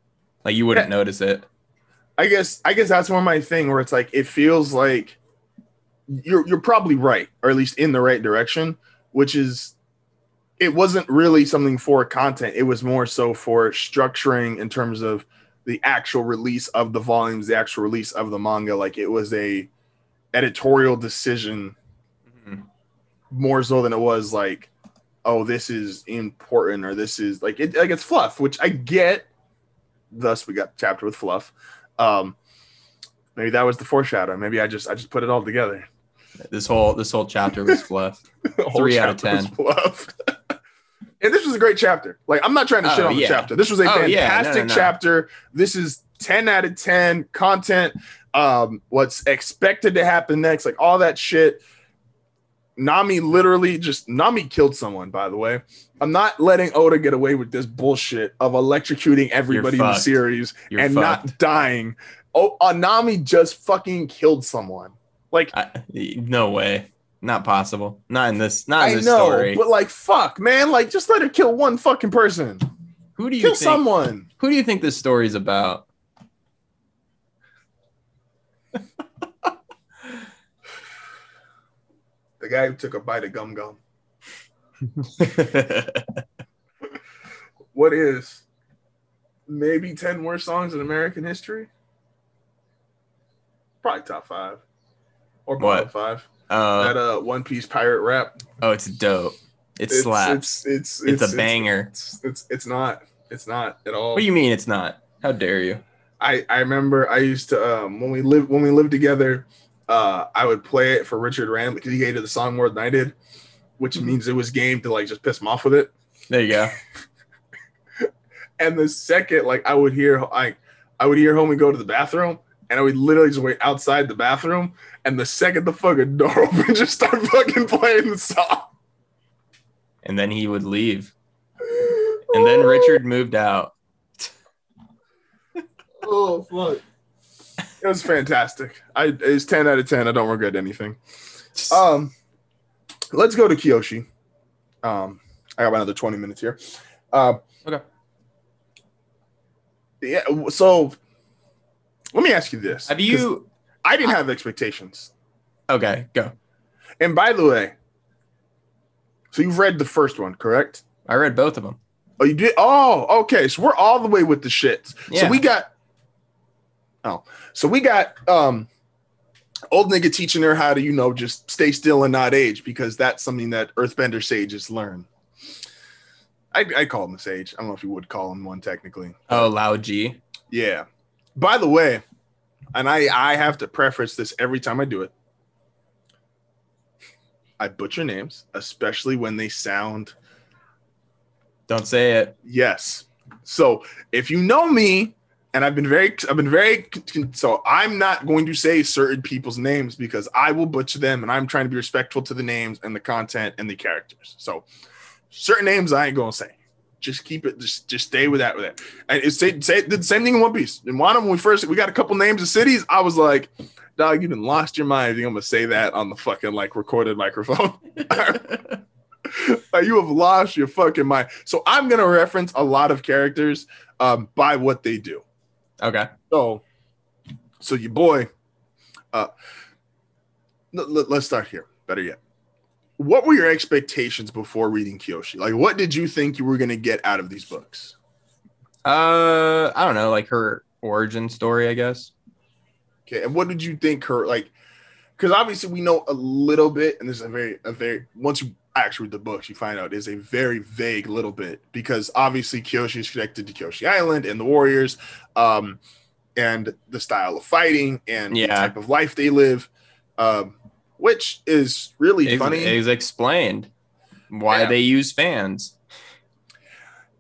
Like you wouldn't Yeah. notice it. I guess I guess that's more my thing where it's like it feels like you're you're probably right, or at least in the right direction, which is it wasn't really something for content. It was more so for structuring in terms of the actual release of the volumes, the actual release of the manga. Like it was a editorial decision. More so than it was like, oh, this is important or this is like it like it's fluff, which I get. Thus, we got chapter with fluff. Um, maybe that was the foreshadow. Maybe I just I just put it all together. This whole this whole chapter was fluff. Three out of 10. fluff. and this was a great chapter. Like I'm not trying to shit Oh, on the chapter. This was a Oh, yeah. No, fantastic no, no. chapter. This is 10 out of 10 content. Um, what's expected to happen next, like all that shit. Nami literally just Nami killed someone, by the way. I'm not letting Oda get away with this bullshit of electrocuting everybody in the series You're and fucked. not dying. Oh, uh, Nami just fucking killed someone. Like I, no way. Not possible. Not in this. Not in I this know, story. but like, fuck, man, like, just let her kill one fucking person. who do you Kill think? someone. Who do you think this story is about? The guy who took a bite of gum gum. What is maybe ten worst songs in American history? Probably top five or bottom five. uh, that uh, One Piece pirate rap. oh, it's dope. It It's- slaps. It's it's It's, a banger. It's, it's it's not. It's not at all. what do you mean it's not? How dare you? I I remember I used to um, when we lived when we lived together, uh, I would play it for Richard Rand because he hated the song more than I did, which Mhm. means it was game to like just piss him off with it. There you go. And the second like I would hear like I would hear homie go to the bathroom, and I would literally just wait outside the bathroom, and the second the fucking door opened, just start fucking playing the song. And then he would leave. And then Richard moved out. Oh fuck! It was fantastic. I it's ten out of ten. I don't regret anything. Um, let's go to Kyoshi. Um, I got another twenty minutes here. Um, Okay. Yeah. So, let me ask you this: Have you? I didn't have expectations. Okay, go. And by the way, so you've read the first one, correct? I read both of them. Oh, you did. Oh, okay. So we're all the way with the shits. Yeah. So we got. Oh, so we got um, old nigga teaching her how to, you know, just stay still and not age because that's something that Earthbender sages learn. I I call him a sage. I don't know if you would call him one technically. Oh, Lao Ge. Yeah. By the way, and I I have to preface this every time I do it. I butcher names, especially when they sound Don't say it. yes. So if you know me, and I've been very, I've been very, so I'm not going to say certain people's names because I will butcher them, and I'm trying to be respectful to the names and the content and the characters. So certain names I ain't gonna say. Just keep it, just just stay with that with that. And it's say, say did the same thing in One Piece. In Wano, when we first we got a couple names of cities, I was like, dog, you've done lost your mind. You I'm gonna say that on the fucking like recorded microphone. like, you have lost your fucking mind. So I'm gonna reference a lot of characters um, by what they do. Okay. So, so your boy, uh, let, let's start here. Better yet, what were your expectations before reading Kyoshi? Like, what did you think you were gonna get out of these books? Uh, I don't know, like her origin story, I guess. Okay, and what did you think her like? Because obviously we know a little bit, and this is a very, a very once you actually read the books, you find out is a very vague little bit because obviously Kyoshi is connected to Kyoshi Island and the warriors, um, and the style of fighting and the Yeah. type of life they live, um, which is really It, funny. it was explained why Yeah. they use fans.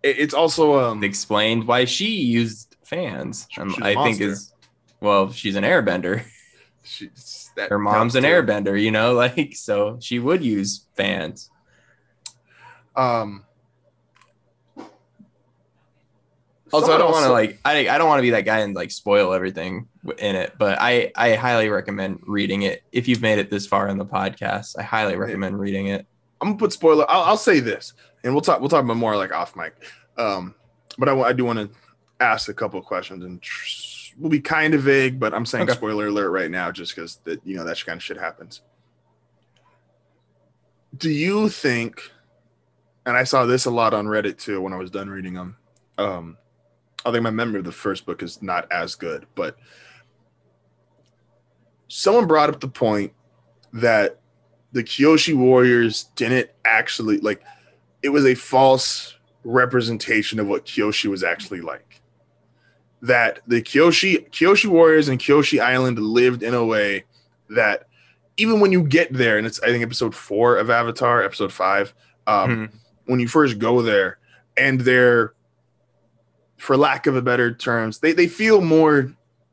It- it's also um, It explained why she used fans. I think is well, she's an airbender. she's, that Her mom's an too. airbender, you know, like so she would use fans. Um, Also, I don't want to like I, I don't want to be that guy and like spoil everything in it, but I I highly recommend reading it if you've made it this far in the podcast. I highly recommend reading it. I'm gonna put spoiler. I'll, I'll say this, and we'll talk. We'll talk about more like off mic. Um, but I, I do want to ask a couple of questions, and tr- we'll be kind of vague. But I'm saying Okay. spoiler alert right now, just because that you know that kind of shit happens. Do you think? And I saw this a lot on Reddit too when I was done reading them. Um, I think my memory of the first book is not as good, but someone brought up the point that the Kyoshi Warriors didn't actually like it was a false representation of what Kyoshi was actually like. That the Kyoshi Kyoshi Warriors and Kyoshi Island lived in a way that even when you get there, and it's I think episode four of Avatar, episode five, um, Mhm. when you first go there, and they're for lack of a better terms, they, they feel more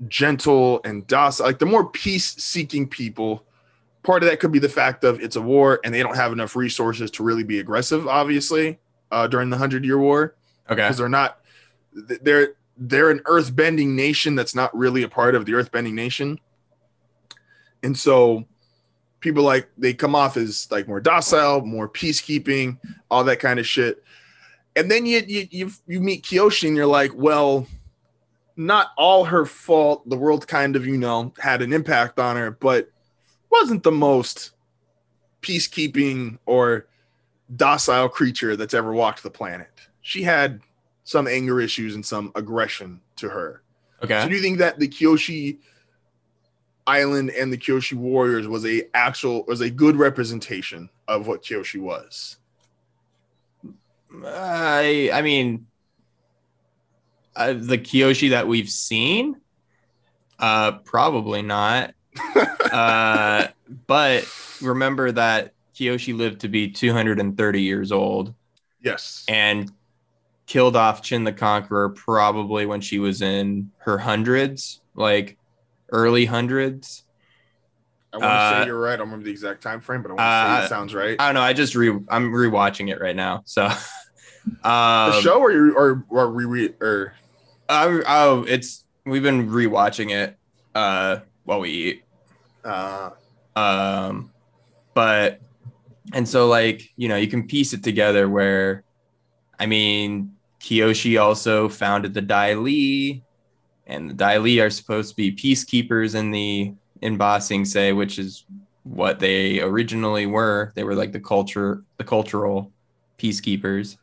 gentle and docile, like they're more peace-seeking people part of that could be the fact of it's a war and they don't have enough resources to really be aggressive obviously uh, during the hundred year war Okay. because they're not they're they're an earth bending nation that's not really a part of the earth bending nation. And so people like they come off as like more docile more peacekeeping all that kind of shit. And then you you you, you meet kyoshi and you're like well not all her fault. The world kind of you know had an impact on her but wasn't the most peacekeeping or docile creature that's ever walked the planet. She had some anger issues and some aggression to her. Okay. So do you think that the Kyoshi Island and the Kyoshi Warriors was a actual was a good representation of what Kyoshi was? I I mean, uh, the Kyoshi that we've seen, uh, probably not. uh, but remember that Kyoshi lived to be 230 years old Yes. and killed off Chin the Conqueror probably when she was in her hundreds, like early hundreds. I want to uh, say you're right. I don't remember the exact time frame, but I want to say uh, it sounds right. I don't know. I just re I'm rewatching it right now. So, the um, show or you or or re or I, oh, it's we've been rewatching it uh while we eat. uh Um but and so like, you know, you can piece it together where I mean, Kyoshi also founded the Dai Li and the Dai Li are supposed to be peacekeepers in the in Ba Sing Se, which is what they originally were. They were like the culture the cultural peacekeepers.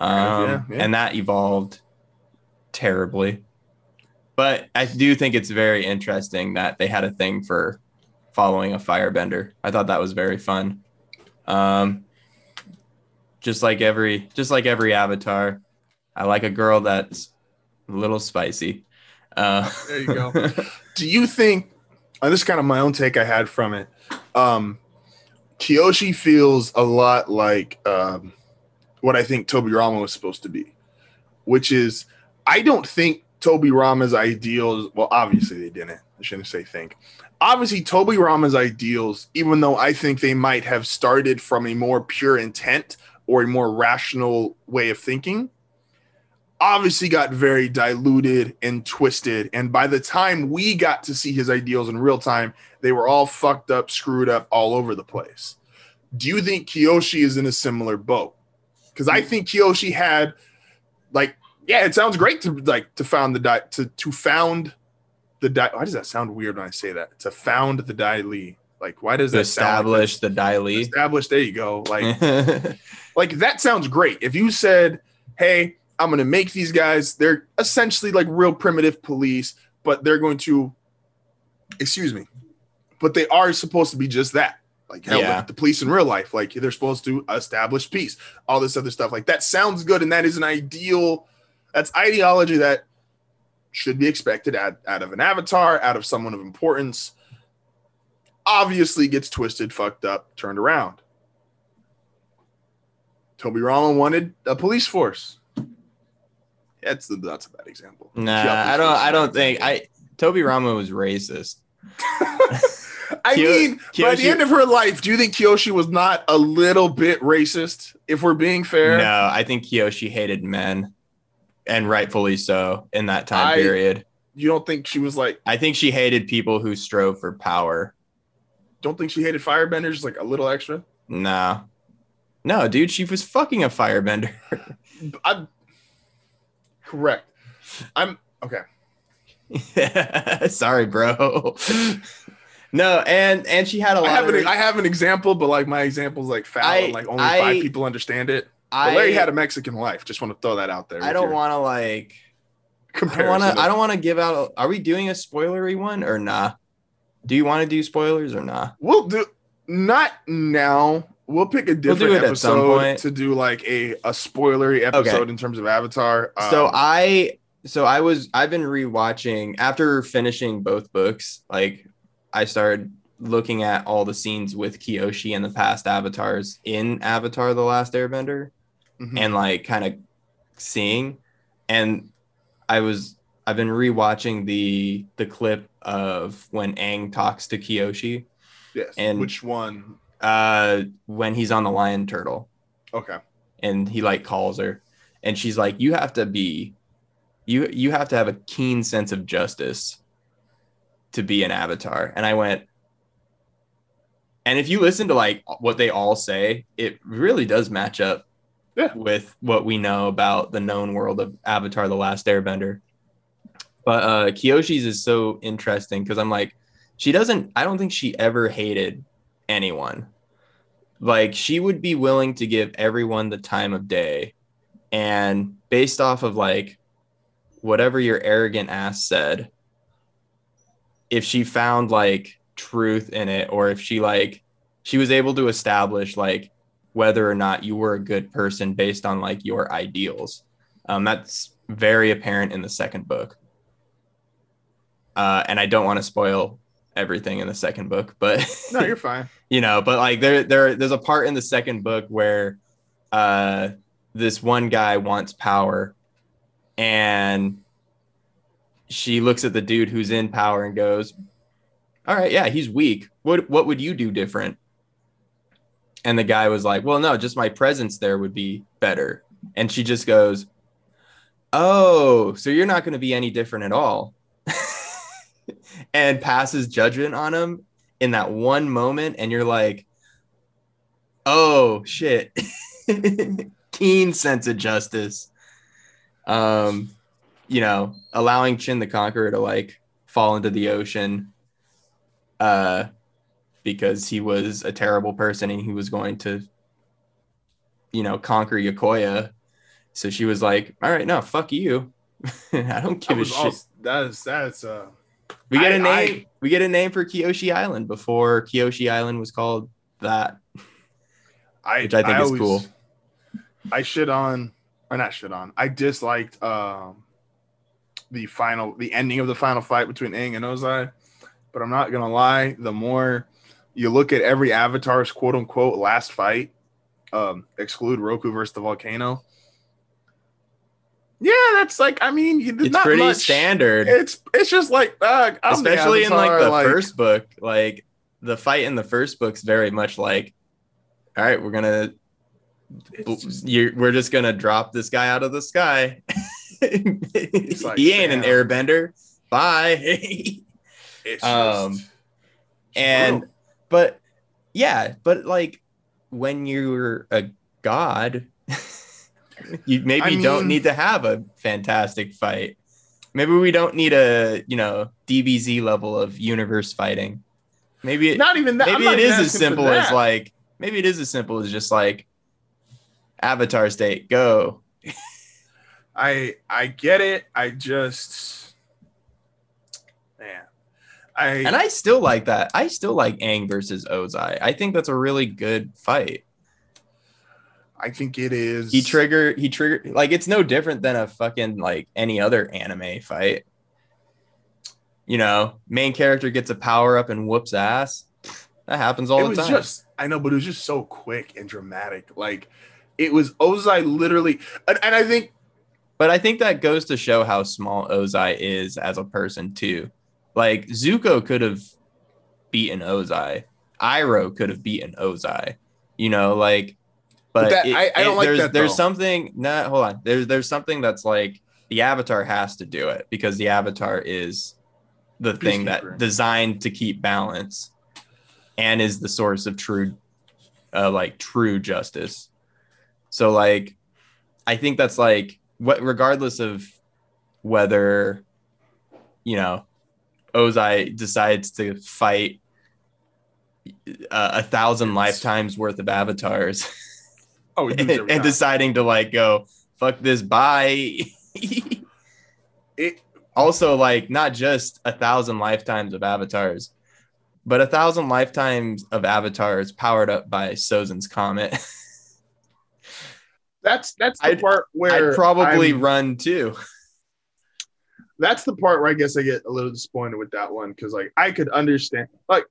Um, Yeah, yeah. and that evolved terribly. But I do think it's very interesting that they had a thing for following a firebender. I thought that was very fun. Um, just like every, just like every avatar, I like a girl that's a little spicy. Uh, There you go. Do you think? Uh, this is kind of my own take I had from it. Um, Kyoshi feels a lot like um, what I think Tobirama was supposed to be, which is I don't think Tobirama's ideals. Well, obviously they didn't. I shouldn't say think. Obviously, Tobirama's ideals, even though I think they might have started from a more pure intent or a more rational way of thinking, obviously got very diluted and twisted. And by the time we got to see his ideals in real time, they were all fucked up, screwed up all over the place. Do you think Kiyoshi is in a similar boat? Because I think Kiyoshi had, like, yeah, it sounds great to like to found the di- to to found the di- Why does that sound weird when I say that? To found the Dai Li. Like, why does that sound establish the Dai? Li. Established. There you go. Like, like that sounds great. If you said, "Hey, I'm going to make these guys," they're essentially like real primitive police, but they're going to, excuse me, but they are supposed to be just that. Like hell, Yeah. at the police in real life. Like they're supposed to establish peace. All this other stuff. Like that sounds good, and that is an ideal. That's ideology that should be expected out, out of an avatar, out of someone of importance. Obviously, gets twisted, fucked up, turned around. Tobirama wanted a police force. That's that's a bad example. Nah, I don't. I don't think I. Tobirama was racist. I mean, by the end of her life, do you think Kyoshi was not a little bit racist? If we're being fair, No, I think Kiyoshi hated men, and rightfully so in that time I- period. you don't think she was like, I think she hated people who strove for power. don't think she hated firebenders like a little extra? No, no, dude, she was fucking a firebender. I'm correct. I'm okay. Sorry, bro. no, and and she had a lot. I have of an I have an example, but like my example's like foul I- and like only I- five people understand it. But I, Larry had a Mexican wife. Just want to throw that out there. I don't want to like. I don't want to. I don't want to give out. A, are we doing a spoilery one or nah? Do you want to do spoilers or nah? We'll do not now. We'll pick a We'll different some episode to do like a a spoilery episode in terms of Avatar. so Um, I so I was I've been rewatching after finishing both books. Like I started looking at all the scenes with Kyoshi and the past avatars in Avatar: The Last Airbender, mhm. and like kind of seeing. And I was I've been rewatching the the clip of when Aang talks to Kyoshi yes. and- which one? Uh when he's on the lion turtle. Okay. and he like calls her. And she's like you have to be you you have to have a keen sense of justice to be an avatar. And i went and if you listen to like what they all say it really does match up Yeah. with what we know about the known world of avatar the last airbender. But uh kyoshi's is so interesting because i'm like she doesn't i don't think she ever hated anyone like she would be willing to give everyone the time of day. And based off of like whatever your arrogant ass said if she found like truth in it or if she like she was able to establish like whether or not you were a good person based on like your ideals um, that's very apparent in the second book. Uh, and i don't want to spoil everything in the second book but No, you're fine. you know but like there there there's a part in the second book where uh this one guy wants power and she looks at the dude who's in power and goes all right yeah he's weak. What what would you do different? And the guy was like well no just my presence there would be better. And she just goes oh so you're not going to be any different at all and passes judgment on him in that one moment and you're like oh shit. Keen sense of justice. Um you know allowing chin the conqueror to like fall into the ocean uh because he was a terrible person and he was going to you know conquer Yokoya. So she was like all right no fuck you. I don't That give a shit. also, that's that's uh we get a I- name. I- we get a name for Kyoshi Island before Kyoshi Island was called that. I Which I think is always- cool. I shit on or not shit on. I disliked um the final, the ending of the final fight between Aang and Ozai. But I'm not gonna lie, the more you look at every Avatar's quote unquote last fight, um, exclude Roku versus the volcano. Yeah, that's like I mean, It's not pretty much. standard. It's it's just like uh, especially in like the first book like the fight in the first book's very much like all right we're gonna just- you're, we're just gonna drop this guy out of the sky like, he ain't an airbender bye it's um, and brutal. but yeah but like when you're a god you maybe I don't need to have a fantastic fight. Maybe we don't need a you know dbz level of universe fighting. Maybe it, not even that. Maybe it is as simple as like maybe it is as simple as just like avatar state go. I I get it. I just man, I and i still like that. I still like Aang versus ozai. I think that's a really good fight I think it is. he trigger he trigger like it's no different than a fucking like any other anime fight you know main character gets a power up and whoops ass that happens all It the was time just I know, but it was just so quick and dramatic. Like it was Ozai literally, and, and I think But I think that goes to show how small Ozai is as a person too. Like Zuko could have beaten Ozai. Iroh could have beaten Ozai. You know, like but But that- it- I- I don't it- like there's that, there's though. something nah hold on. There's there's something that's like the avatar has to do it because the avatar is the thing that designed to keep balance and is the source of true uh like true justice. So like I think that's like what regardless of whether you know Ozai decides to fight uh, a thousand lifetimes worth of avatars oh, and, and deciding to like go fuck this bye. It. also like not just a thousand lifetimes of avatars but a thousand lifetimes of avatars powered up by Sozin's comet. That's that's the I'd- part where I'd probably I'm- run too. That's the part where I guess I get a little disappointed with that one because like I could understand like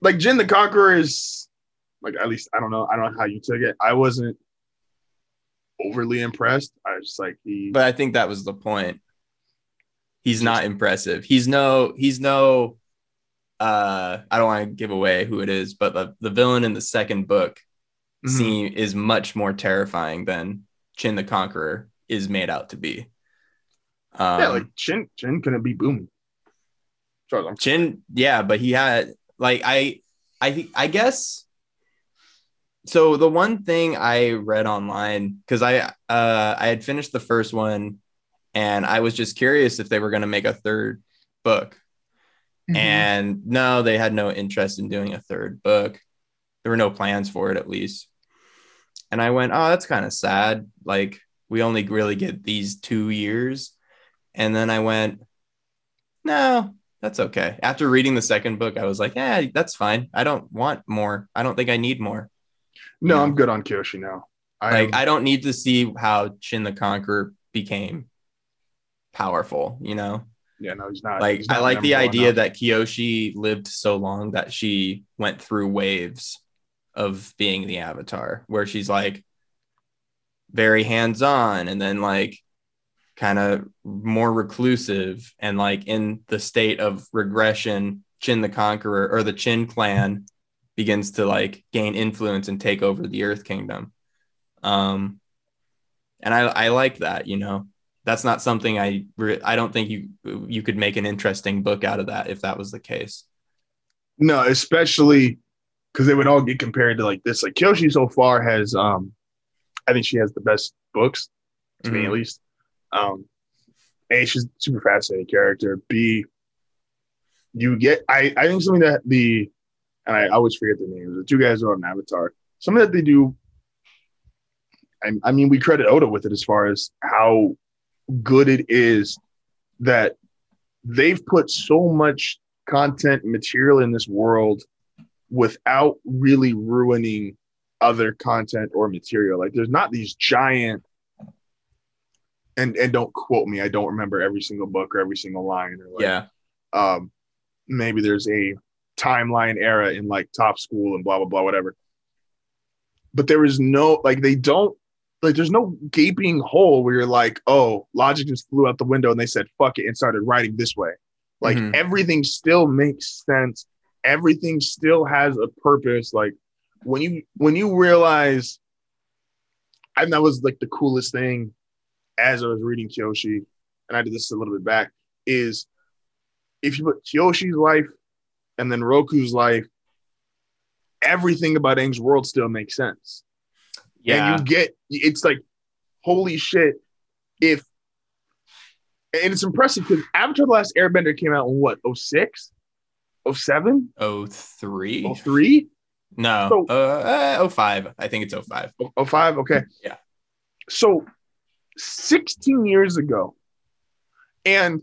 like Jin the Conqueror is like at least I don't know I don't know how you took it I wasn't overly impressed I was just like he but I think that was the point. He's not impressive. He's no he's no uh I don't want to give away who it is, but the, the villain in the second book Mhm. seem is much more terrifying than Chin the Conqueror is made out to be. Um, yeah like Chin Chin couldn't be booming. Chin, yeah, but he had like I I think I guess so the one thing I read online because I uh I had finished the first one and I was just curious if they were gonna make a third book. Mhm. And no, they had no interest in doing a third book. There were no plans for it at least. And I went, oh, that's kind of sad. Like we only really get these two years. And then I went, no, that's okay. After reading the second book, I was like, yeah, that's fine. I don't want more. I don't think I need more. No. I'm good on Kyoshi now. I Like am- I don't need to see how Chin the Conqueror became powerful, you know? yeah no he's not like he's I like the idea that Kyoshi lived so long that she went through waves of being the avatar where she's like very hands-on and then like kind of more reclusive and like in the state of regression Chin the Conqueror or the Chin clan begins to like gain influence and take over the Earth Kingdom. Um and I I like that, you know that's not something I re- I don't think you you could make an interesting book out of that if that was the case. No, especially because they would all get compared to like this. Like Kyoshi so far has, um, I think she has the best books to me Mhm. at least. Um, a, she's a super fascinating character. B, you get. I I think something that the, and I always forget the names. The two guys are on Avatar. Something that they do. I, I mean, we credit Oda with it as far as how good it is that they've put so much content material in this world without really ruining other content or material. Like there's not these giant and and don't quote me. I don't remember every single book or every single line. Or like, yeah. um, maybe there's a timeline era in like top school and blah blah blah whatever. But there is no like they don't like there's no gaping hole where you're like, oh, logic just flew out the window and they said fuck it and started writing this way. Like Mhm. everything still makes sense. Everything still has a purpose. Like when you when you realize, and that was like the coolest thing as I was reading Kyoshi, and I did this a little bit back, is if you put Kyoshi's life and then Roku's life, everything about Aang's world still makes sense. Yeah. And you get it's like, holy shit, if and it's impressive because Avatar The Last Airbender came out in what, 06? 07? Oh three. 03? No. So- uh, uh, 05. I think it's 05. 05? Okay. Yeah. So 16 years ago, and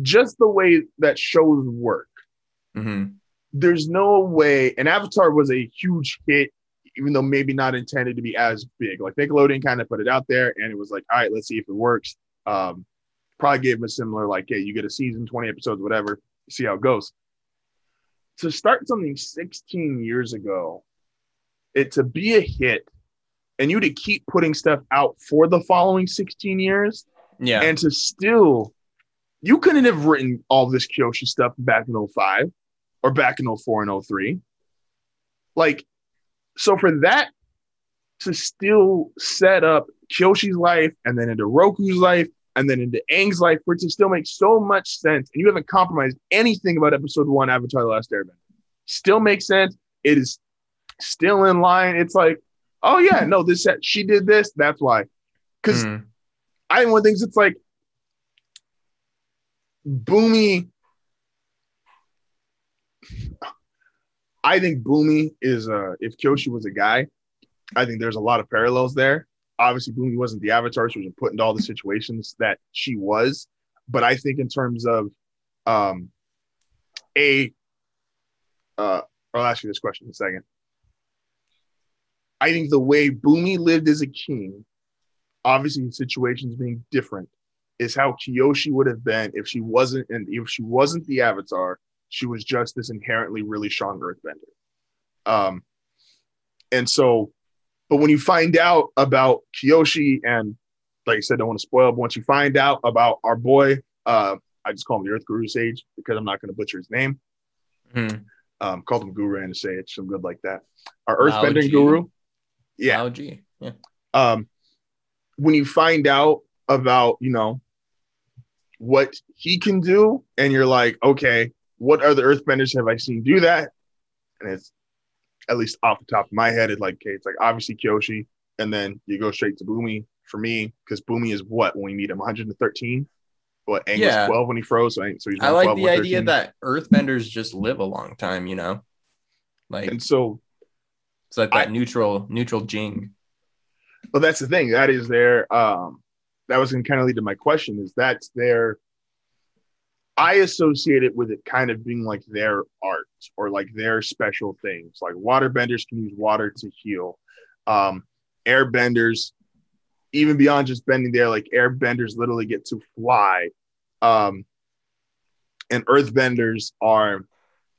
just the way that shows work, hmm there's no way, and Avatar was a huge hit, even though maybe not intended to be as big. Like Nickelodeon kind of put it out there, and it was like, all right, let's see if it works. Um, probably gave them a similar, like, hey, you get a season, 20 episodes, whatever, see how it goes. To start something 16 years ago, it to be a hit, and you to keep putting stuff out for the following 16 years, Yeah. and to still you couldn't have written all this Kyoshi stuff back in 05 or back in 04 and 03. Like, so for that to still set up Kyoshi's life and then into Roku's life and then into Aang's life for it to still make so much sense, and you haven't compromised anything about episode one, Avatar The Last Airbender. Still makes sense. It is still in line. It's like, oh yeah, no, this she did this, that's why. Because Mhm. I one of the things it's like Bumi. I think Bumi is uh if Kyoshi was a guy, I think there's a lot of parallels there. Obviously, Bumi wasn't the avatar, she wasn't put into all the situations that she was. But I think in terms of um a uh I'll ask you this question in a second. I think the way Bumi lived as a king, obviously situations being different, is how Kiyoshi would have been if she wasn't and if she wasn't the Avatar, she was just this inherently really strong Earthbender. Um, and so, but when you find out about Kiyoshi and like I said, don't want to spoil, but once you find out about our boy, uh, I just call him the Earth Guru Sage because I'm not going to butcher his name. Mhm. Um, called him Guru and Sage, some good like that. Our Earthbending Guru, yeah. Lao Ge. Yeah. um, when you find out about you know what he can do and you're like okay what other earthbenders have i seen do that and it's at least off the top of my head it's like okay it's like obviously kyoshi and then you go straight to Bumi for me because Bumi is what when we meet him 113 what Aang Yeah. was 12 when he froze so, so he's I like 12, the idea 113. that earthbenders just live a long time, you know? Like and so it's like that I- neutral neutral jing. Well, that's the thing. That is their um that was gonna kind of lead to my question is that's their I associate it with it kind of being like their art or like their special things. Like waterbenders can use water to heal. Um airbenders, even beyond just bending there, like airbenders literally get to fly. Um and earthbenders are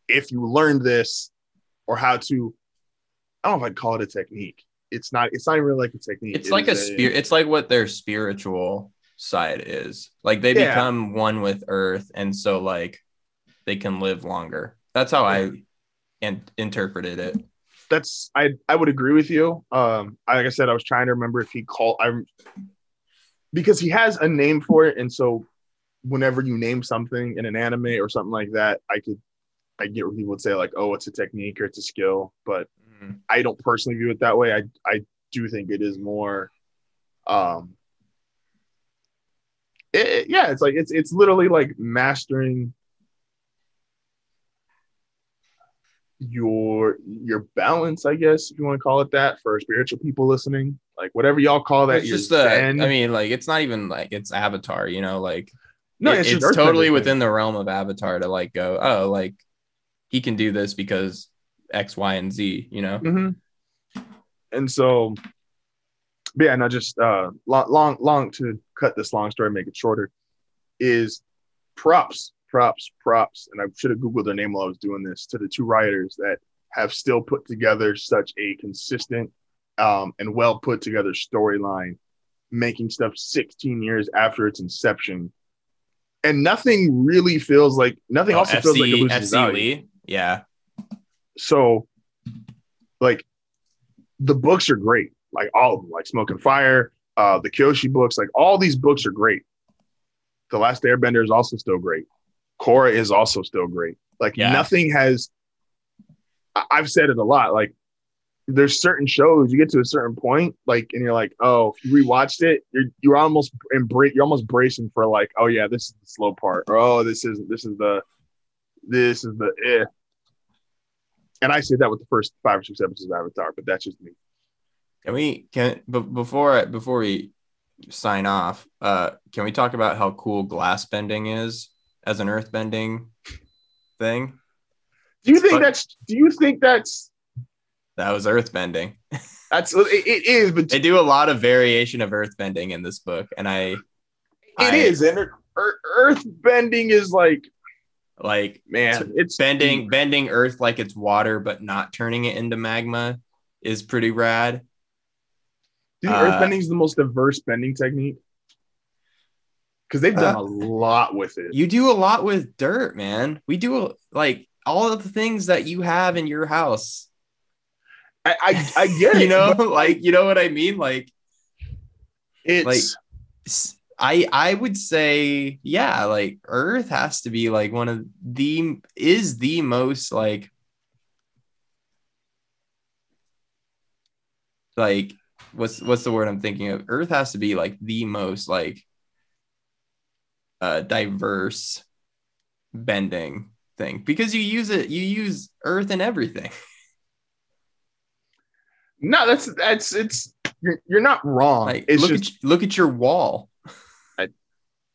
if you learn this or how to I don't know if I'd call it a technique it's not it's not even really like a technique. It's It like a spirit. It's like what their spiritual side is. Like they Yeah. become one with Earth, and so like they can live longer. That's how I and interpreted it. That's I I would agree with you. Um, like I said, I was trying to remember if he called I'm because he has a name for it, and so whenever you name something in an anime or something like that, I could I get where people would say like, oh, it's a technique or it's a skill, but I don't personally view it that way. I I do think it is more um it, it- yeah, it's like it's it's literally like mastering your your balance, I guess, if you want to call it that, for spiritual people listening. Like whatever y'all call that, It's just the. zen. I mean, like it's not even like it's Avatar. You know, like no, it- it's, it's, totally within the realm of Avatar to like go, oh, like he can do this because X, Y, and Z. You know. Mhm. And so, yeah, no, just uh, long, long, long to cut this long story, make it shorter, is props, props, props. And I should have Googled their name while I was doing this to the two writers that have still put together such a consistent um, and well put together storyline, making stuff 16 years after its inception. And nothing really feels like nothing Oh, also feels like it FC, loses FC value. Lee. Yeah. So, like, the books are great. Like all of them, like Smoke and Fire, uh, the Kyoshi books, like all these books are great. The Last Airbender is also still great. Korra is also still great. Like Yeah. nothing has. I- I've said it a lot. Like there's certain shows you get to a certain point, like, and you're like, oh, if you rewatched it, you're you're almost embra- you're almost bracing for like, oh yeah, this is the slow part, or oh, this is this is the this is the eh. And I say that with the first five or six episodes of Avatar, but that's just me. Can we can but before before we sign off, uh can we talk about how cool glass bending is as an earth bending thing? Do you think But- that's? Do you think that's? That was earth bending. That's it, it is, but They do a lot of variation of earth bending in this book, and I it I- is, and earth bending is like, like man, it's bending bending earth like it's water, but not turning it into magma is pretty rad. Do you think uh, earth bending is the most diverse bending technique? Because they've done Uh, a lot with it. You do a lot with dirt, man. We do like all of the things that you have in your house. I, I, I get it. you know, but like you know what I mean? Like it's like- I I would say yeah, like Earth has to be like one of the is the most like like what's what's the word I'm thinking of? Earth has to be like the most like uh diverse bending thing because you use it you use earth in everything. no, that's that's it's you're, you're not wrong. Like it's look just at look at your wall.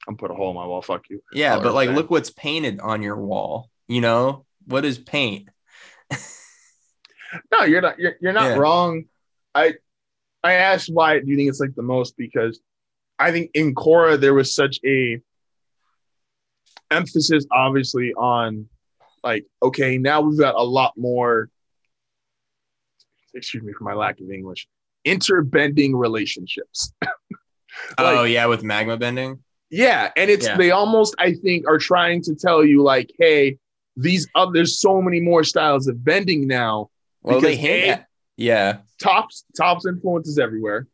I'm put a hole in my wall. Fuck you. Yeah, but like look what's painted on your wall. You know? What is paint? No, you're not. You're, you're not Yeah. wrong. I I asked why do you think it's like the most because I think in Korra there was such a emphasis, obviously, on like okay, now we've got a lot more. Excuse me for my lack of English. Interbending relationships. oh yeah, with magma bending. Yeah, and it's Yeah. they almost I think are trying to tell you like, hey, these uh, there's so many more styles of bending now. Well, they Because hint A- at yeah, Toph's Toph's influence is everywhere.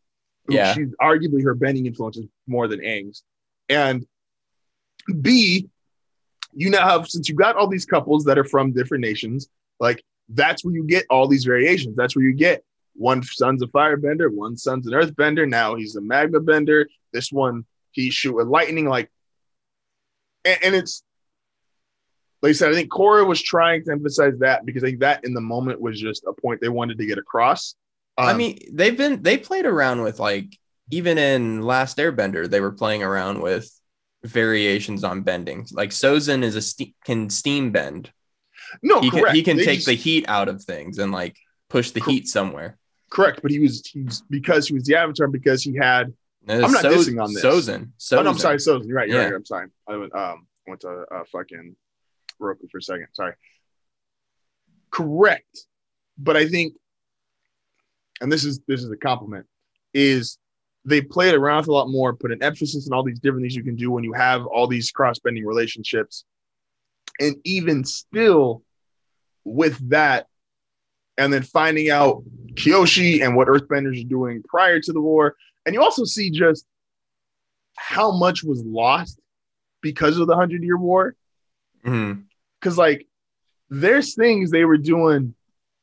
Yeah. she's arguably her bending influence is more than Aang's. And B, you now have since you got all these couples that are from different nations, like that's where you get all these variations. That's where you get one son's a firebender, one son's an earthbender. Now he's a magma bender. This one he's shoot with lightning, like and, and it's like I said, I think Korra was trying to emphasize that because I think that in the moment was just a point they wanted to get across. I Um, mean, they've been they played around with like even in Last Airbender, they were playing around with variations on bending. Like Sozin is a ste- can steam bend. no, He can correct. he can They take just- the heat out of things and like push the Cor- heat somewhere. correct, but he was he's because he was the avatar because he had. I'm not Soz- dissing on this. Sozin. Sozin. Oh, no, I'm sorry, Sozin. you're right. You're Yeah. right. I'm sorry. I went um went to uh, fucking Roku for a second. Sorry. Correct, but I think, and this is this is a compliment, is they played around with a lot more, put an emphasis on all these different things you can do when you have all these cross bending relationships, and even still, with that, and then finding out Kyoshi and what Earthbenders are doing prior to the war, and you also see just how much was lost because of the Hundred Year War. Mhm. Because like, there's things they were doing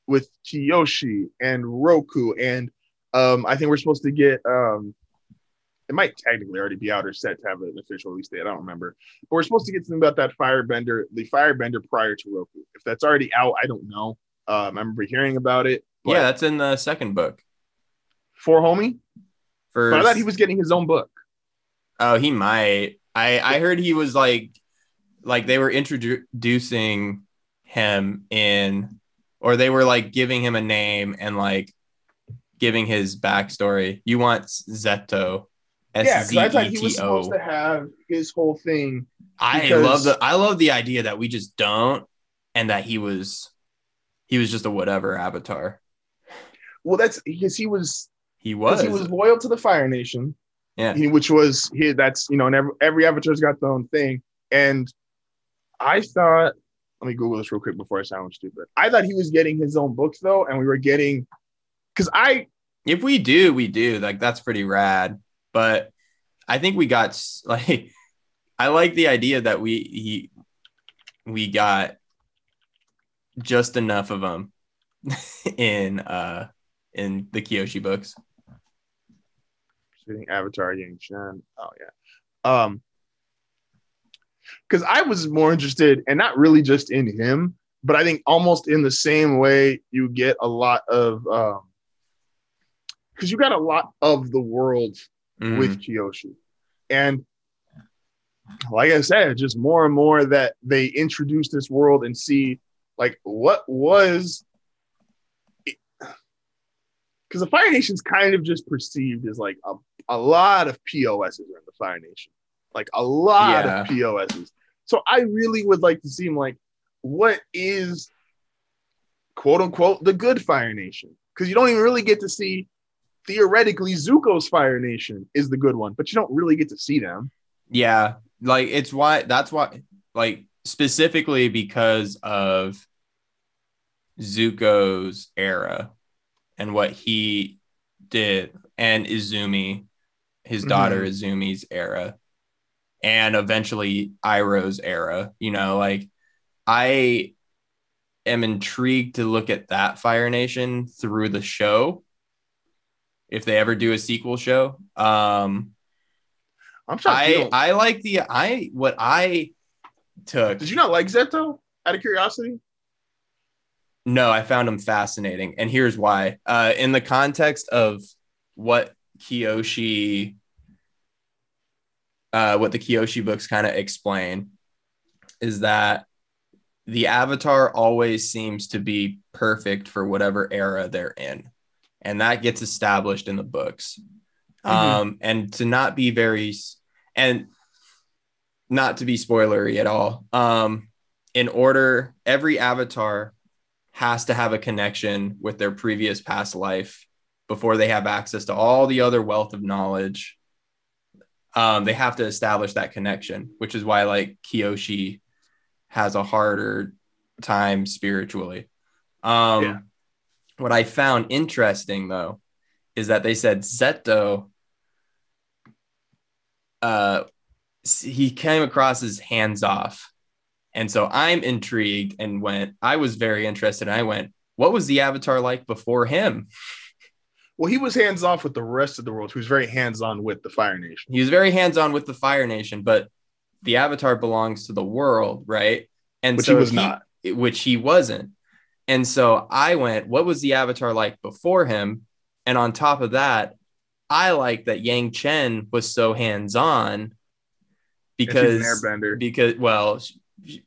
with Kiyoshi and Roku, and um, I think we're supposed to get. Um, it might technically already be out or set to have an official release date. I don't remember, but we're supposed to get something about that Firebender, the Firebender prior to Roku. If that's already out, I don't know. Um, I remember hearing about it. Yeah, that's in the second book. for homie, For but I thought he was getting his own book. Oh, he might. I I heard he was like like they were introducing him in or they were like giving him a name and like giving his backstory. You want Szeto Yeah, because I thought he was supposed to have his whole thing. I love the I love the idea that we just don't, and that he was he was just a whatever avatar. Well, that's because he was He was. he was loyal to the Fire Nation. Yeah. He- which was he. That's you know, and every, every avatar's got their own thing. And I thought, let me Google this real quick before I sound stupid. I thought he was getting his own books though, and we were getting because I if we do, we do. Like that's pretty rad. But I think we got like I like the idea that we he we got just enough of them in uh in the Kyoshi books. Avatar Yang Chen. Oh yeah. Um because I was more interested and not really just in him, but I think almost in the same way you get a lot of um because you got a lot of the world Mhm. with Kyoshi. And like I said, just more and more that they introduce this world and see like what was because the Fire Nation's kind of just perceived as like a, a lot of POSs are in the Fire Nation. Like a lot Yeah. of POSs. So I really would like to see him like what is quote unquote the good Fire Nation? Because you don't even really get to see theoretically Zuko's Fire Nation is the good one, but you don't really get to see them. Yeah, like it's why that's why like specifically because of Zuko's era and what he did and Izumi, his daughter mm-hmm. Izumi's era, and eventually Iroh's era. You know, like I am intrigued to look at that Fire Nation through the show. If they ever do a sequel show, um, I'm you I I like the I what I took. Did you not like Szeto out of curiosity? No, I found him fascinating, and here's why. Uh, in the context of what Kiyoshi, uh, what the Kyoshi books kind of explain, is that the Avatar always seems to be perfect for whatever era they're in, and that gets established in the books. Mhm. Um, and to not be very, and not to be spoilery at all. Um, in order, every Avatar has to have a connection with their previous past life before they have access to all the other wealth of knowledge. Um, they have to establish that connection, which is why like Kiyoshi has a harder time spiritually. Um, Yeah. What I found interesting though is that they said Szeto, uh, he came across as hands off. And so I'm intrigued and went, I was very interested. And I went, what was the avatar like before him? Well, he was hands off with the rest of the world, He was very hands on with the Fire Nation. He was very hands on with the Fire Nation, but the avatar belongs to the world, right? And Which so he was if not. which he wasn't. And so I went, what was the avatar like before him? And on top of that, I like that Yang Chen was so hands on because because well, sh- sh-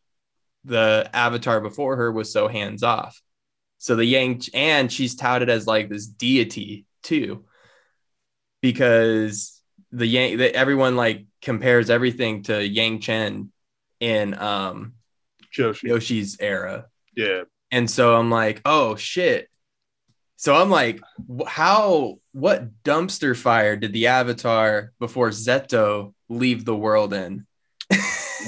the avatar before her was so hands off. So the Yang and she's touted as like this deity too, because the Yang that everyone like compares everything to Yang Chen in um Kyoshi. Yoshi's era. Yeah. And so I'm like, oh shit. So I'm like, how, what dumpster fire did the Avatar before Szeto leave the world in?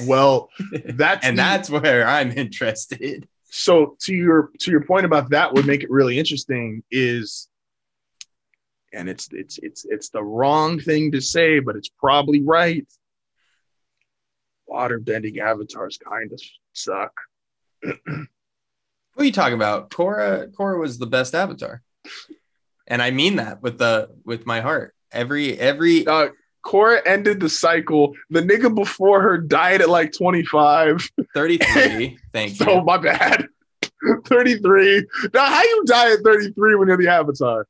Well, that's and the- that's where I'm interested. So to your to your point about that would make it really interesting is and it's it's it's it's the wrong thing to say but it's probably right water bending avatars kind of suck What are you talking about? Korra Korra was the best Avatar. And I mean that with the with my heart. Every every uh Korra ended the cycle. The nigga before her died at like 25. 33. Thank So you. my bad. 33. Now, how you die at 33 when you're the Avatar?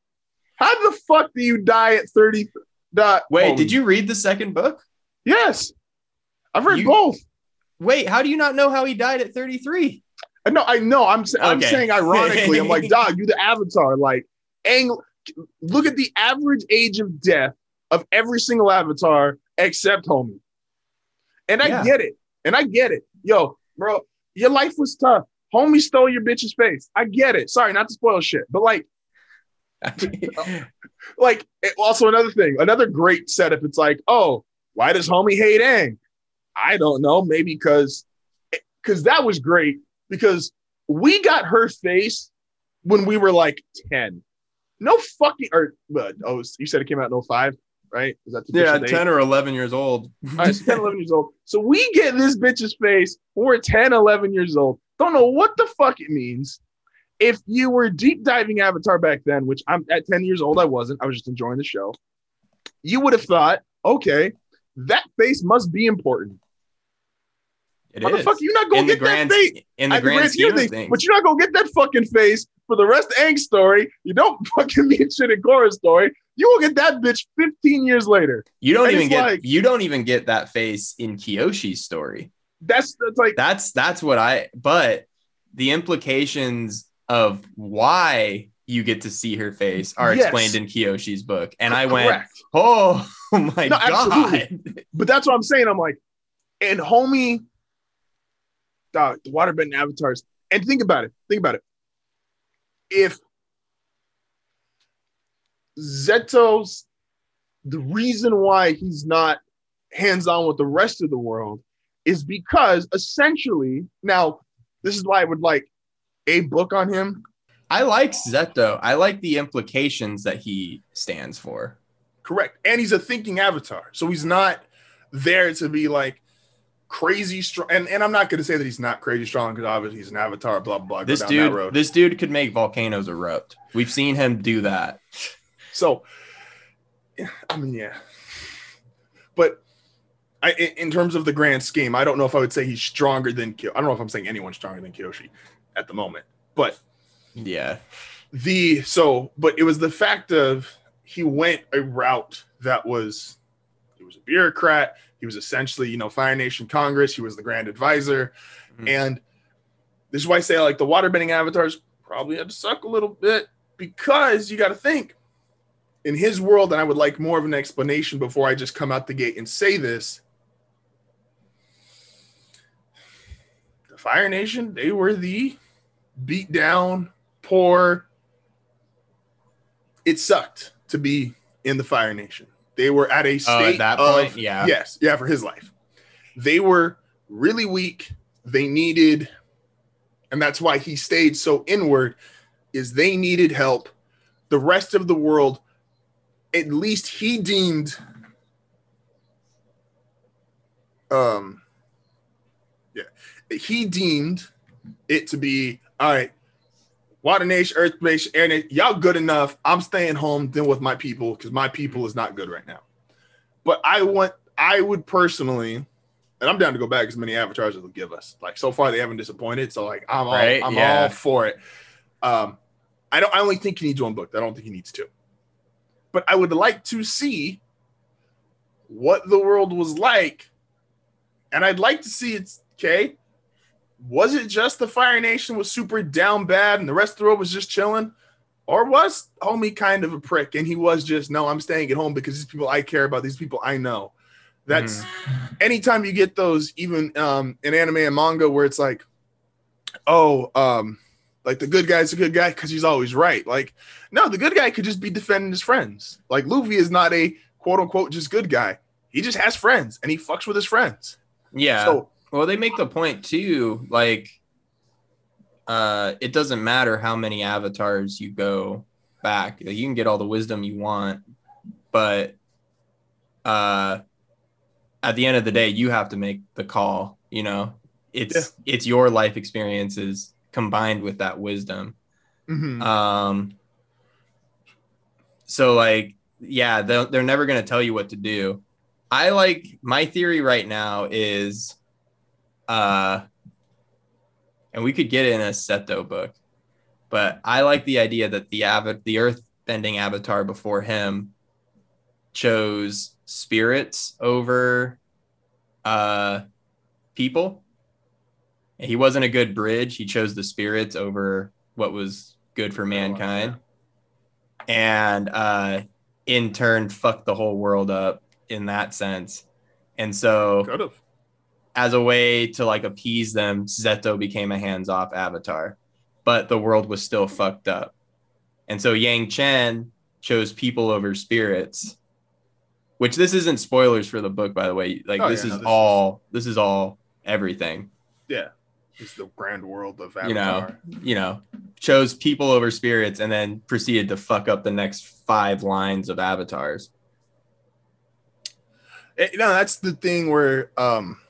How the fuck do you die at 30? Nah, Wait, hold did you read the second book? Yes. I've read You- both. Wait, how do you not know how he died at 33? I know, I know. I'm, I'm Okay. saying ironically, I'm like, dog, you the Avatar. Like, ang- look at the average age of death of every single avatar except homie. And I Yeah. get it. And I get it. Yo, bro, your life was tough. Homie stole your bitch's face. I get it. Sorry, not to spoil shit, but like, like also another thing, another great setup. It's like, oh, why does homie hate Aang? I don't know. Maybe because because eh, that was great because we got her face when we were like 10. No fucking or but oh you said it came out in 05, right? Is that the yeah, 10 or 11 years old. All right, so 10, 11 years old. So we get this bitch's face when we're 10, 11 years old. Don't know what the fuck it means. If you were deep diving Avatar back then, which I'm at 10 years old, I wasn't. I was just enjoying the show. You would have thought, okay, that face must be important. It is. Motherfucker, you're not gonna in get grand that face. in the at grand scheme scheme of things, things. But you're not gonna get that fucking face for the rest of Aang's story. You don't fucking mean shit in Korra's story. You will get that bitch 15 years later. You don't And even get like- you don't even get that face in Kiyoshi's story. That's that's like That's that's what I but the implications of why you get to see her face are Yes. explained in Kiyoshi's book. And I went, correct. Oh my No, god. absolutely. But that's what I'm saying. I'm like, and homie, dog, the waterbending avatars. And think about it. Think about it. If Szeto's the reason why he's not hands on with the rest of the world is because essentially, now this is why I would like a book on him. I like Szeto. I like the implications that he stands for. Correct. And he's a thinking avatar. So he's not there to be like crazy strong. And, and I'm not going to say that he's not crazy strong because obviously he's an avatar, blah, blah, blah. This down that dude, road. this dude could make volcanoes erupt. We've seen him do that. So, I mean, yeah. But I, in, terms of the grand scheme, I don't know if I would say he's stronger than Kyo. I don't know if I'm saying anyone's stronger than Kyoshi at the moment. But Yeah. the so but it was the fact of he went a route that was he was a bureaucrat he was essentially you know fire nation congress he was the grand advisor Mhm. and this is why i say like the waterbending avatars probably had to suck a little bit because you got to think in his world and i would like more of an explanation before i just come out the gate and say this the fire nation they were the beat down poor it sucked to be in the Fire Nation. They were at a Oh, state at that of point, yeah. yes, yeah, for his life. They were really weak. They needed, and that's why he stayed so inward. Is they needed help. The rest of the world, at least he deemed, um, yeah, he deemed it to be all right. Water Nation, Earth Nation, Air Nation, y'all good enough. I'm staying home dealing with my people because my people is not good right now. But I want, I would personally, and I'm down to go back as many avatars as they'll give us. Like so far, they haven't disappointed. So like I'm all, Right, I'm yeah. all for it. Um, I don't. I only think he needs one book. I don't think he needs two. But I would like to see what the world was like, and I'd like to see it's okay. Was it just the Fire Nation was super down bad and the rest of the world was just chilling? Or was homie kind of a prick and he was just, no, I'm staying at home because these people I care about, these people I know. That's anytime you get those, even um, in anime and manga, where it's like, oh, um, like the good guy's a good guy because he's always right. Like, no, the good guy could just be defending his friends. Like, Luffy is not a quote unquote just good guy. He just has friends and he fucks with his friends. Yeah. So, Well, they make the point too, like uh it doesn't matter how many avatars you go back. Like, you can get all the wisdom you want, but uh at the end of the day, you have to make the call, you know. It's it's your life experiences combined with that wisdom. mhm. Um so like yeah, they're, they're never going to tell you what to do. I like my theory right now is uh and we could get it in a Szeto book. But I like the idea that the av- the earth bending avatar before him chose spirits over uh people. He wasn't a good bridge. He chose the spirits over what was good for mankind. And uh in turn fucked the whole world up in that sense. And so Could have. as a way to like appease them, Szeto became a hands-off avatar, but the world was still fucked up. And so Yang Chen chose people over spirits, which this isn't spoilers for the book, by the way. Like Oh, this yeah, is no, this all this is all everything. Yeah. It's the grand world of Avatar. You know, you know, chose people over spirits and then proceeded to fuck up the next five lines of avatars. Eh, no, that's the thing where um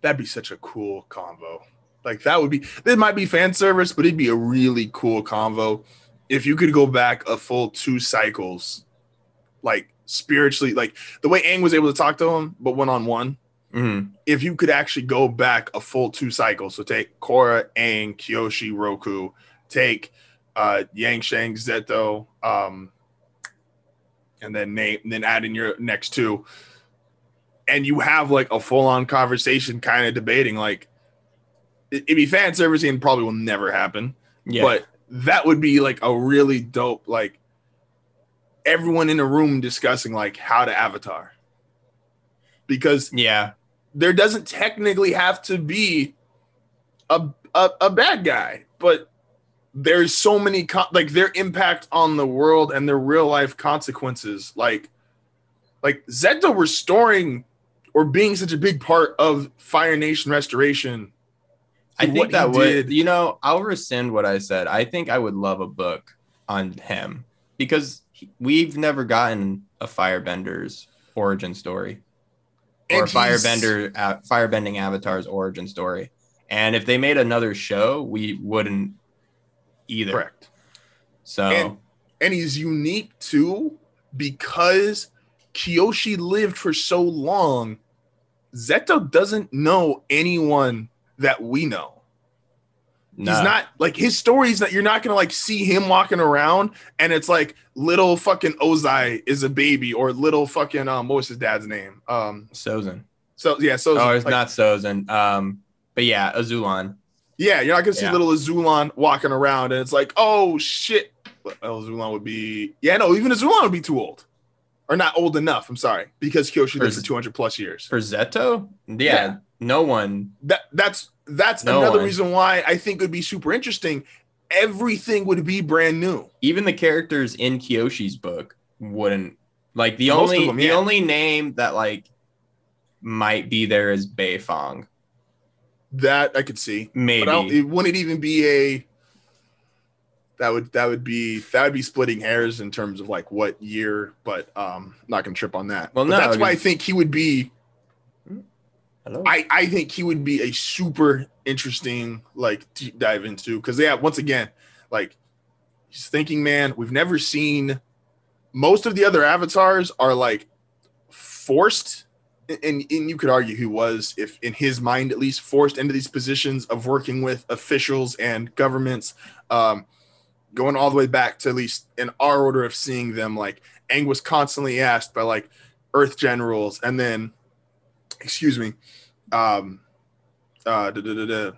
that'd be such a cool convo. Like that would be there might be fan service, but it'd be a really cool convo if you could go back a full two cycles, like spiritually, like the way Aang was able to talk to him, but one on one. Mhm. If you could actually go back a full two cycles, so take Korra, Aang, Kyoshi, Roku, take uh Yang Shang, Szeto, um, and then name, and then add in your next two, and you have like a full on conversation, kind of debating like it- it'd be fan service and probably will never happen, Yeah. but that would be like a really dope like everyone in a room discussing like how to avatar because yeah. There doesn't technically have to be a a, a bad guy, but there's so many co- like their impact on the world and their real life consequences, like like Szeto restoring or being such a big part of Fire Nation restoration. I think that would, you know, I'll rescind what I said. I think I would love a book on him because we've never gotten a firebender's origin story or firebender, uh, firebending avatar's origin story. And if they made another show, we wouldn't either. Correct. So, And- and he's unique too because Kyoshi lived for so long. Szeto doesn't know anyone that we know. No. He's not like his stories that you're not gonna like see him walking around and it's like little fucking Ozai is a baby or little fucking um what was his dad's name? Um Sozin. so yeah, so Oh, it's like, not Sozin. Um, but yeah, Azulon. yeah, you're not gonna see Yeah. little Azulon walking around and it's like, oh shit. Well, Azulon would be yeah, no, even Azulon would be too old. Or not old enough, I'm sorry, because Kyoshi lived For- for 200 plus years. For Szeto? Yeah, Yeah. No one. that that's that's No another one. reason why I think it would be super interesting. Everything would be brand new. even the characters in Kyoshi's book wouldn't like the Most only them, the only name that like might be there is Beifong. That I could see. Maybe. But it wouldn't even be a. That would that would be that would be splitting hairs in terms of like what year, but um, not gonna trip on that. Well, But no, that's why I think he would be. Hello? I I think he would be a super interesting like deep dive into because yeah, once again, like he's thinking man. We've never seen most of the other avatars are like forced and, and you could argue he was if in his mind at least forced into these positions of working with officials and governments um going all the way back to at least in our order of seeing them like Aang was constantly asked by like earth generals and then excuse me um uh da, da, da,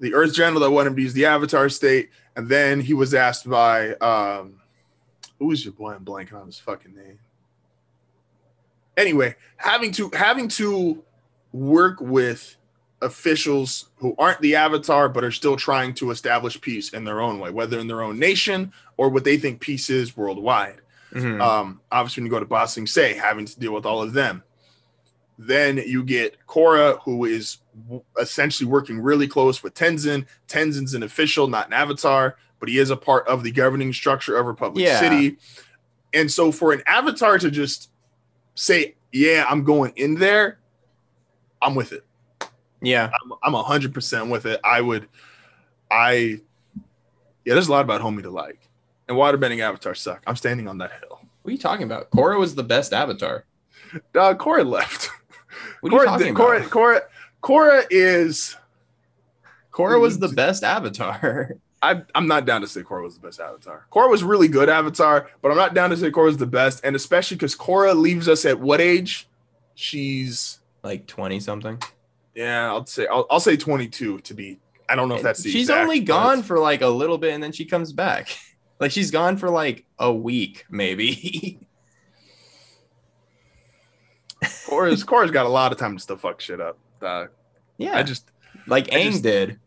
the earth general that wanted to use the avatar state and then he was asked by um who was your boy i'm blanking on his fucking name anyway having to having to work with officials who aren't the avatar but are still trying to establish peace in their own way whether in their own nation or what they think peace is worldwide Mhm. um, obviously, when you go to Ba Sing Se, having to deal with all of them. Then you get Korra, who is essentially working really close with Tenzin. Tenzin's an official, not an avatar, but he is a part of the governing structure of Republic Yeah. City. And so, for an avatar to just say, "Yeah, I'm going in there," I'm with it. yeah. I'm, I'm 100% with it. I would, I, yeah, there's a lot about Homie to like. And waterbending avatars suck. I'm standing on that hill. What are you talking about? Korra was the best avatar. Uh, Korra left. What are you talking about? Korra, Korra is. Korra was the mm-hmm. best avatar. I, I'm not down to say Korra was the best Avatar. Korra was really good Avatar, but I'm not down to say Korra was the best, and especially because Korra leaves us at what age? She's like 20 something. yeah, I'll say I'll, I'll say 22 to be. I don't know if that's the She's exact, only gone for like a little bit and then she comes back. Like she's gone for like a week, maybe. Korra's Korra's got a lot of time to still fuck shit up. Uh, yeah, I just like I Aang just- did.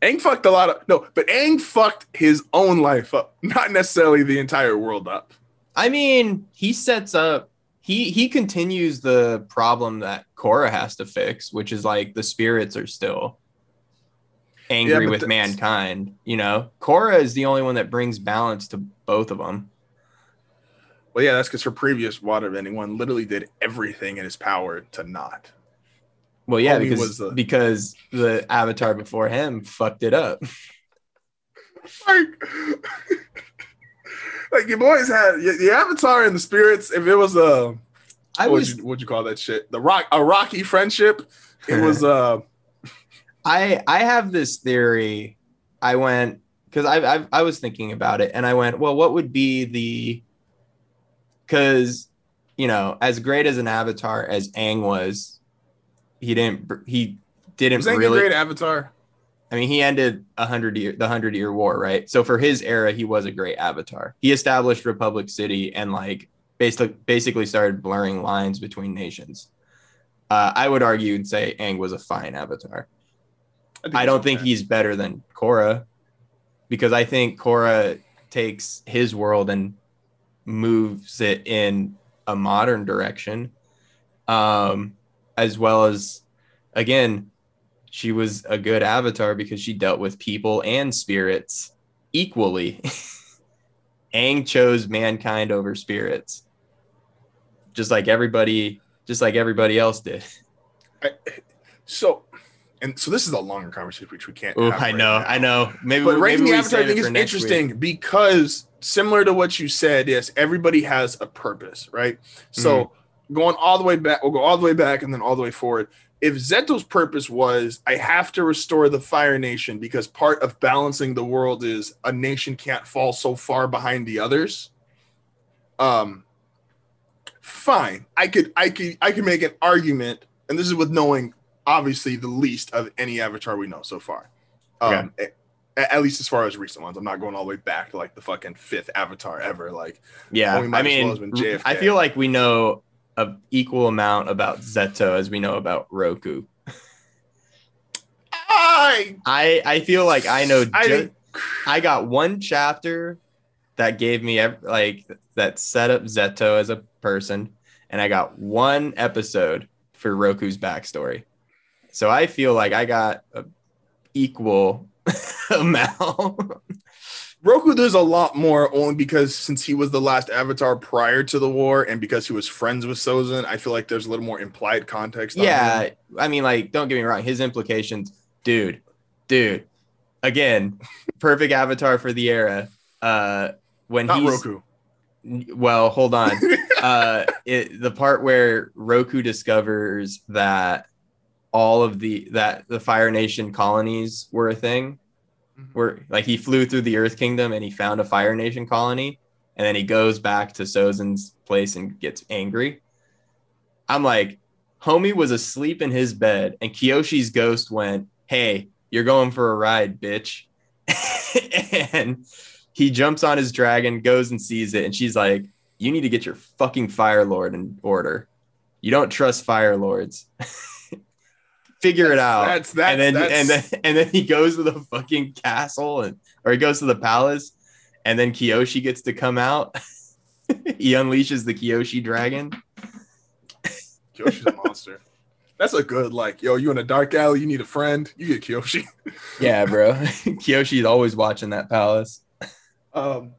Aang fucked a lot of no, but Aang fucked his own life up, not necessarily the entire world up. I mean, he sets up he he continues the problem that Korra has to fix, which is like the spirits are still angry but with mankind. You know, Korra is the only one that brings balance to both of them. Well, yeah, that's because her previous waterbending one literally did everything in his power to not. Well, yeah, because was the- because the avatar before him fucked it up. Like, like you boys had the Avatar and the spirits. If it was a I what was would you, what'd you call that shit? The rock a rocky friendship. It was uh I I have this theory. I went because I, I I was thinking about it, and I went, well, what would be the? Because you know, as great as an avatar as Aang was, he didn't he didn't was really. great Avatar. I mean, he ended a hundred year the hundred year war, right? So for his era, he was a great avatar. He established Republic City and like basically basically started blurring lines between nations. Uh, I would argue and say Aang was a fine avatar. think I don't think he's better than Korra because I think Korra takes his world and moves it in a modern direction. Um, as well as, again, she was a good avatar because she dealt with people and spirits equally. Aang chose mankind over spirits, just like everybody, just like everybody else did. so. And so this is a longer conversation which we can't. Oh, have I right know, now. I know. Maybe, But maybe rating the Avatar thing is next week. interesting because similar to what you said, yes, everybody has a purpose, right? So Mm-hmm. going all the way back, we'll go all the way back and then all the way forward. If Szeto's purpose was, I have to restore the Fire Nation because part of balancing the world is a nation can't fall so far behind the others. Um, fine, I could, I could, I could make an argument, and this is with knowing obviously the least of any Avatar we know so far. Um, a- at least as far as recent ones. I'm not going all the way back to like the fucking fifth Avatar ever. Like, Yeah, Well, we I well mean, JFK. I feel like we know an equal amount about Szeto as we know about Roku. I, I I feel like I know. I ju- think- I got one chapter that gave me like that set up Szeto as a person, and I got one episode for Roku's backstory. So I feel like I got a equal amount. Roku, there's a lot more only because since he was the last Avatar prior to the war, and because he was friends with Sozin, I feel like there's a little more implied context. on yeah, I mean, like, don't get me wrong. His implications, dude, dude. Again, perfect avatar for the era. Uh, when not he's Roku. well, hold on. uh, it, the part where Roku discovers that all of the that the Fire Nation colonies were a thing, Mhm. where like he flew through the Earth Kingdom and he found a Fire Nation colony, and then he goes back to Sozin's place and gets angry. I'm like, homie was asleep in his bed, and Kyoshi's ghost went, "Hey, you're going for a ride, bitch," and he jumps on his dragon, goes and sees it, and she's like, "You need to get your fucking Fire Lord in order. You don't trust Fire Lords. Figure it out." That's that. and then that's, and then and then he goes to the fucking castle and or he goes to the palace, and then Kyoshi gets to come out. he unleashes the Kyoshi dragon. Kyoshi's a monster. That's a good like, yo, you in a dark alley, you need a friend, you get Kyoshi. Yeah, bro. Kyoshi's always watching that palace. Um,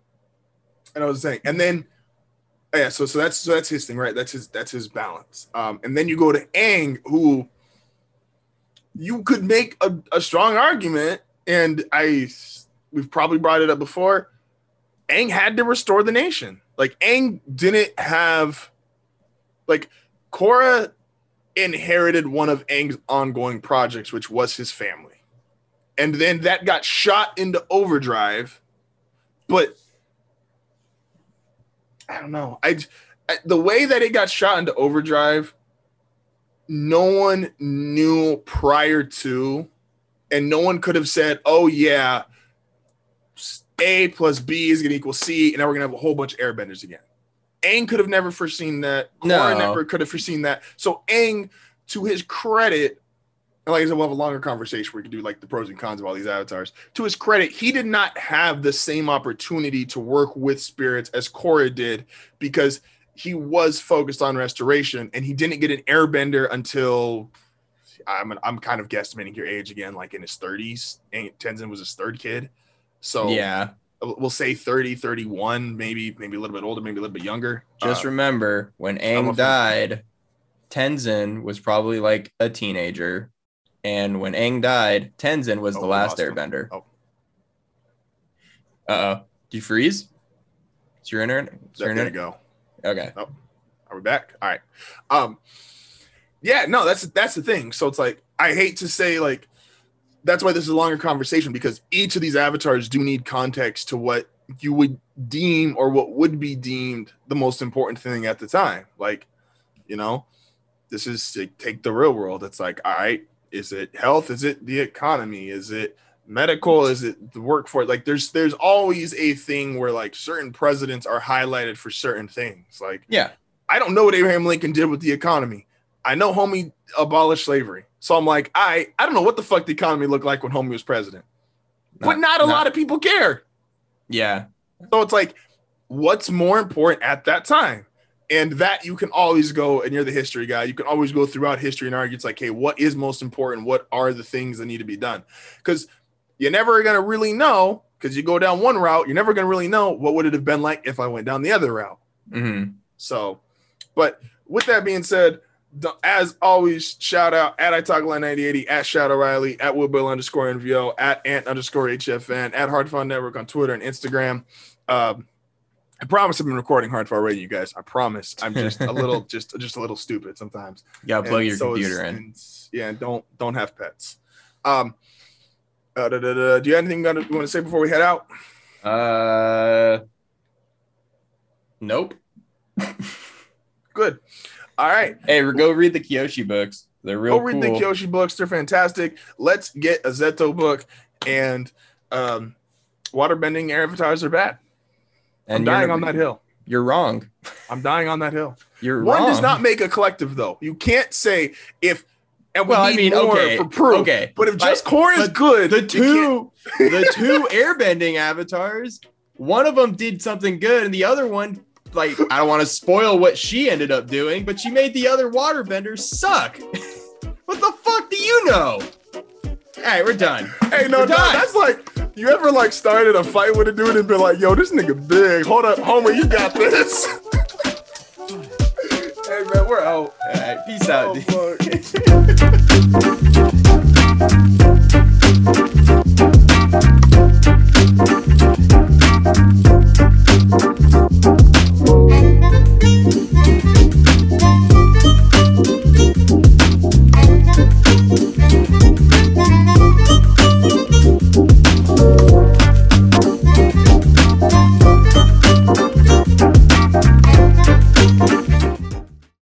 and I was saying, and then oh, yeah, so so that's so that's his thing, right? That's his that's his balance. Um, and then you go to Aang, who you could make a, a strong argument, and I we've probably brought it up before. Aang had to restore the nation. Like Aang didn't have like Korra inherited one of Aang's ongoing projects, which was his family. And then that got shot into overdrive but I don't know. I, I the way that it got shot into overdrive, no one knew prior to, and no one could have said, "Oh yeah, A plus B is gonna equal C, and now we're gonna have a whole bunch of airbenders again. Aang could have never foreseen that. Korra No. never could have foreseen that. So Aang, to his credit, and like I said, we'll have a longer conversation where we can do like the pros and cons of all these avatars. To his credit, he did not have the same opportunity to work with spirits as Korra did because he was focused on restoration and he didn't get an airbender until I'm I'm kind of guesstimating your age again, like in his 30s. And Tenzin was his third kid. So yeah. we'll say 30, 31, maybe maybe a little bit older, maybe a little bit younger. Just Uh, remember when Aang died, Tenzin was probably like a teenager. And when Aang died, Tenzin was Oh, the last lost him. airbender. Oh. Uh oh. Do you freeze? Is your internet? Is your there you internet? go. Okay. Oh, Are we back? All right. Um, yeah, no, that's that's the thing. So it's like I hate to say like that's why this is a longer conversation because each of these avatars do need context to what you would deem or what would be deemed the most important thing at the time. Like, you know, this is take the real world. It's like, all right, is it health? Is it the economy? Is it medical? Is it the work workforce? Like, there's there's always a thing where like certain presidents are highlighted for certain things. Like, Yeah. I don't know what Abraham Lincoln did with the economy. I know homie abolished slavery. So I'm like, I I don't know what the fuck the economy looked like when homie was president. but not a lot of people care. Yeah. So it's like, what's more important at that time? And that you can always go, and you're the history guy, you can always go throughout history and argue. It's like, hey, what is most important? What are the things that need to be done? Because you're never going to really know, because you go down one route, you're never going to really know what would it have been like if I went down the other route. hmm So, but with that being said, as always, shout out at iTalkline9080, at Shadow Riley, at Woodbill underscore NVO, at Ant underscore HFN, at Hard Fun Network on Twitter and Instagram. Um, I promise I've been recording Hard Fun Radio, you guys. I promise. I'm just a little, just just a little stupid sometimes. Yeah, plug your so computer in. and- yeah, and don't don't have pets. Um, uh, da, da, da, do you have anything you want to say before we head out? Uh. Nope. Good. All right. Hey, go read the Kyoshi books. They're real Go read cool. the Kyoshi books. They're fantastic. Let's get a Szeto book. And um, waterbending avatars are bad. I'm and dying on that hill. You're wrong. I'm dying on that hill. You're One wrong. does not make a collective, though. You can't say if, and we Well, I mean, okay, for proof. okay. But if just Korra is good, the two the two airbending avatars one of them did something good and the other one like i don't want to spoil what she ended up doing but she made the other waterbenders suck what the fuck do you know all right we're done Hey, no, We're no, done. that's like you ever like started a fight with a dude and been like, "Yo, this nigga big. Hold up, homie, you got this." Hey, man, we're out. All right, peace out, oh, dude.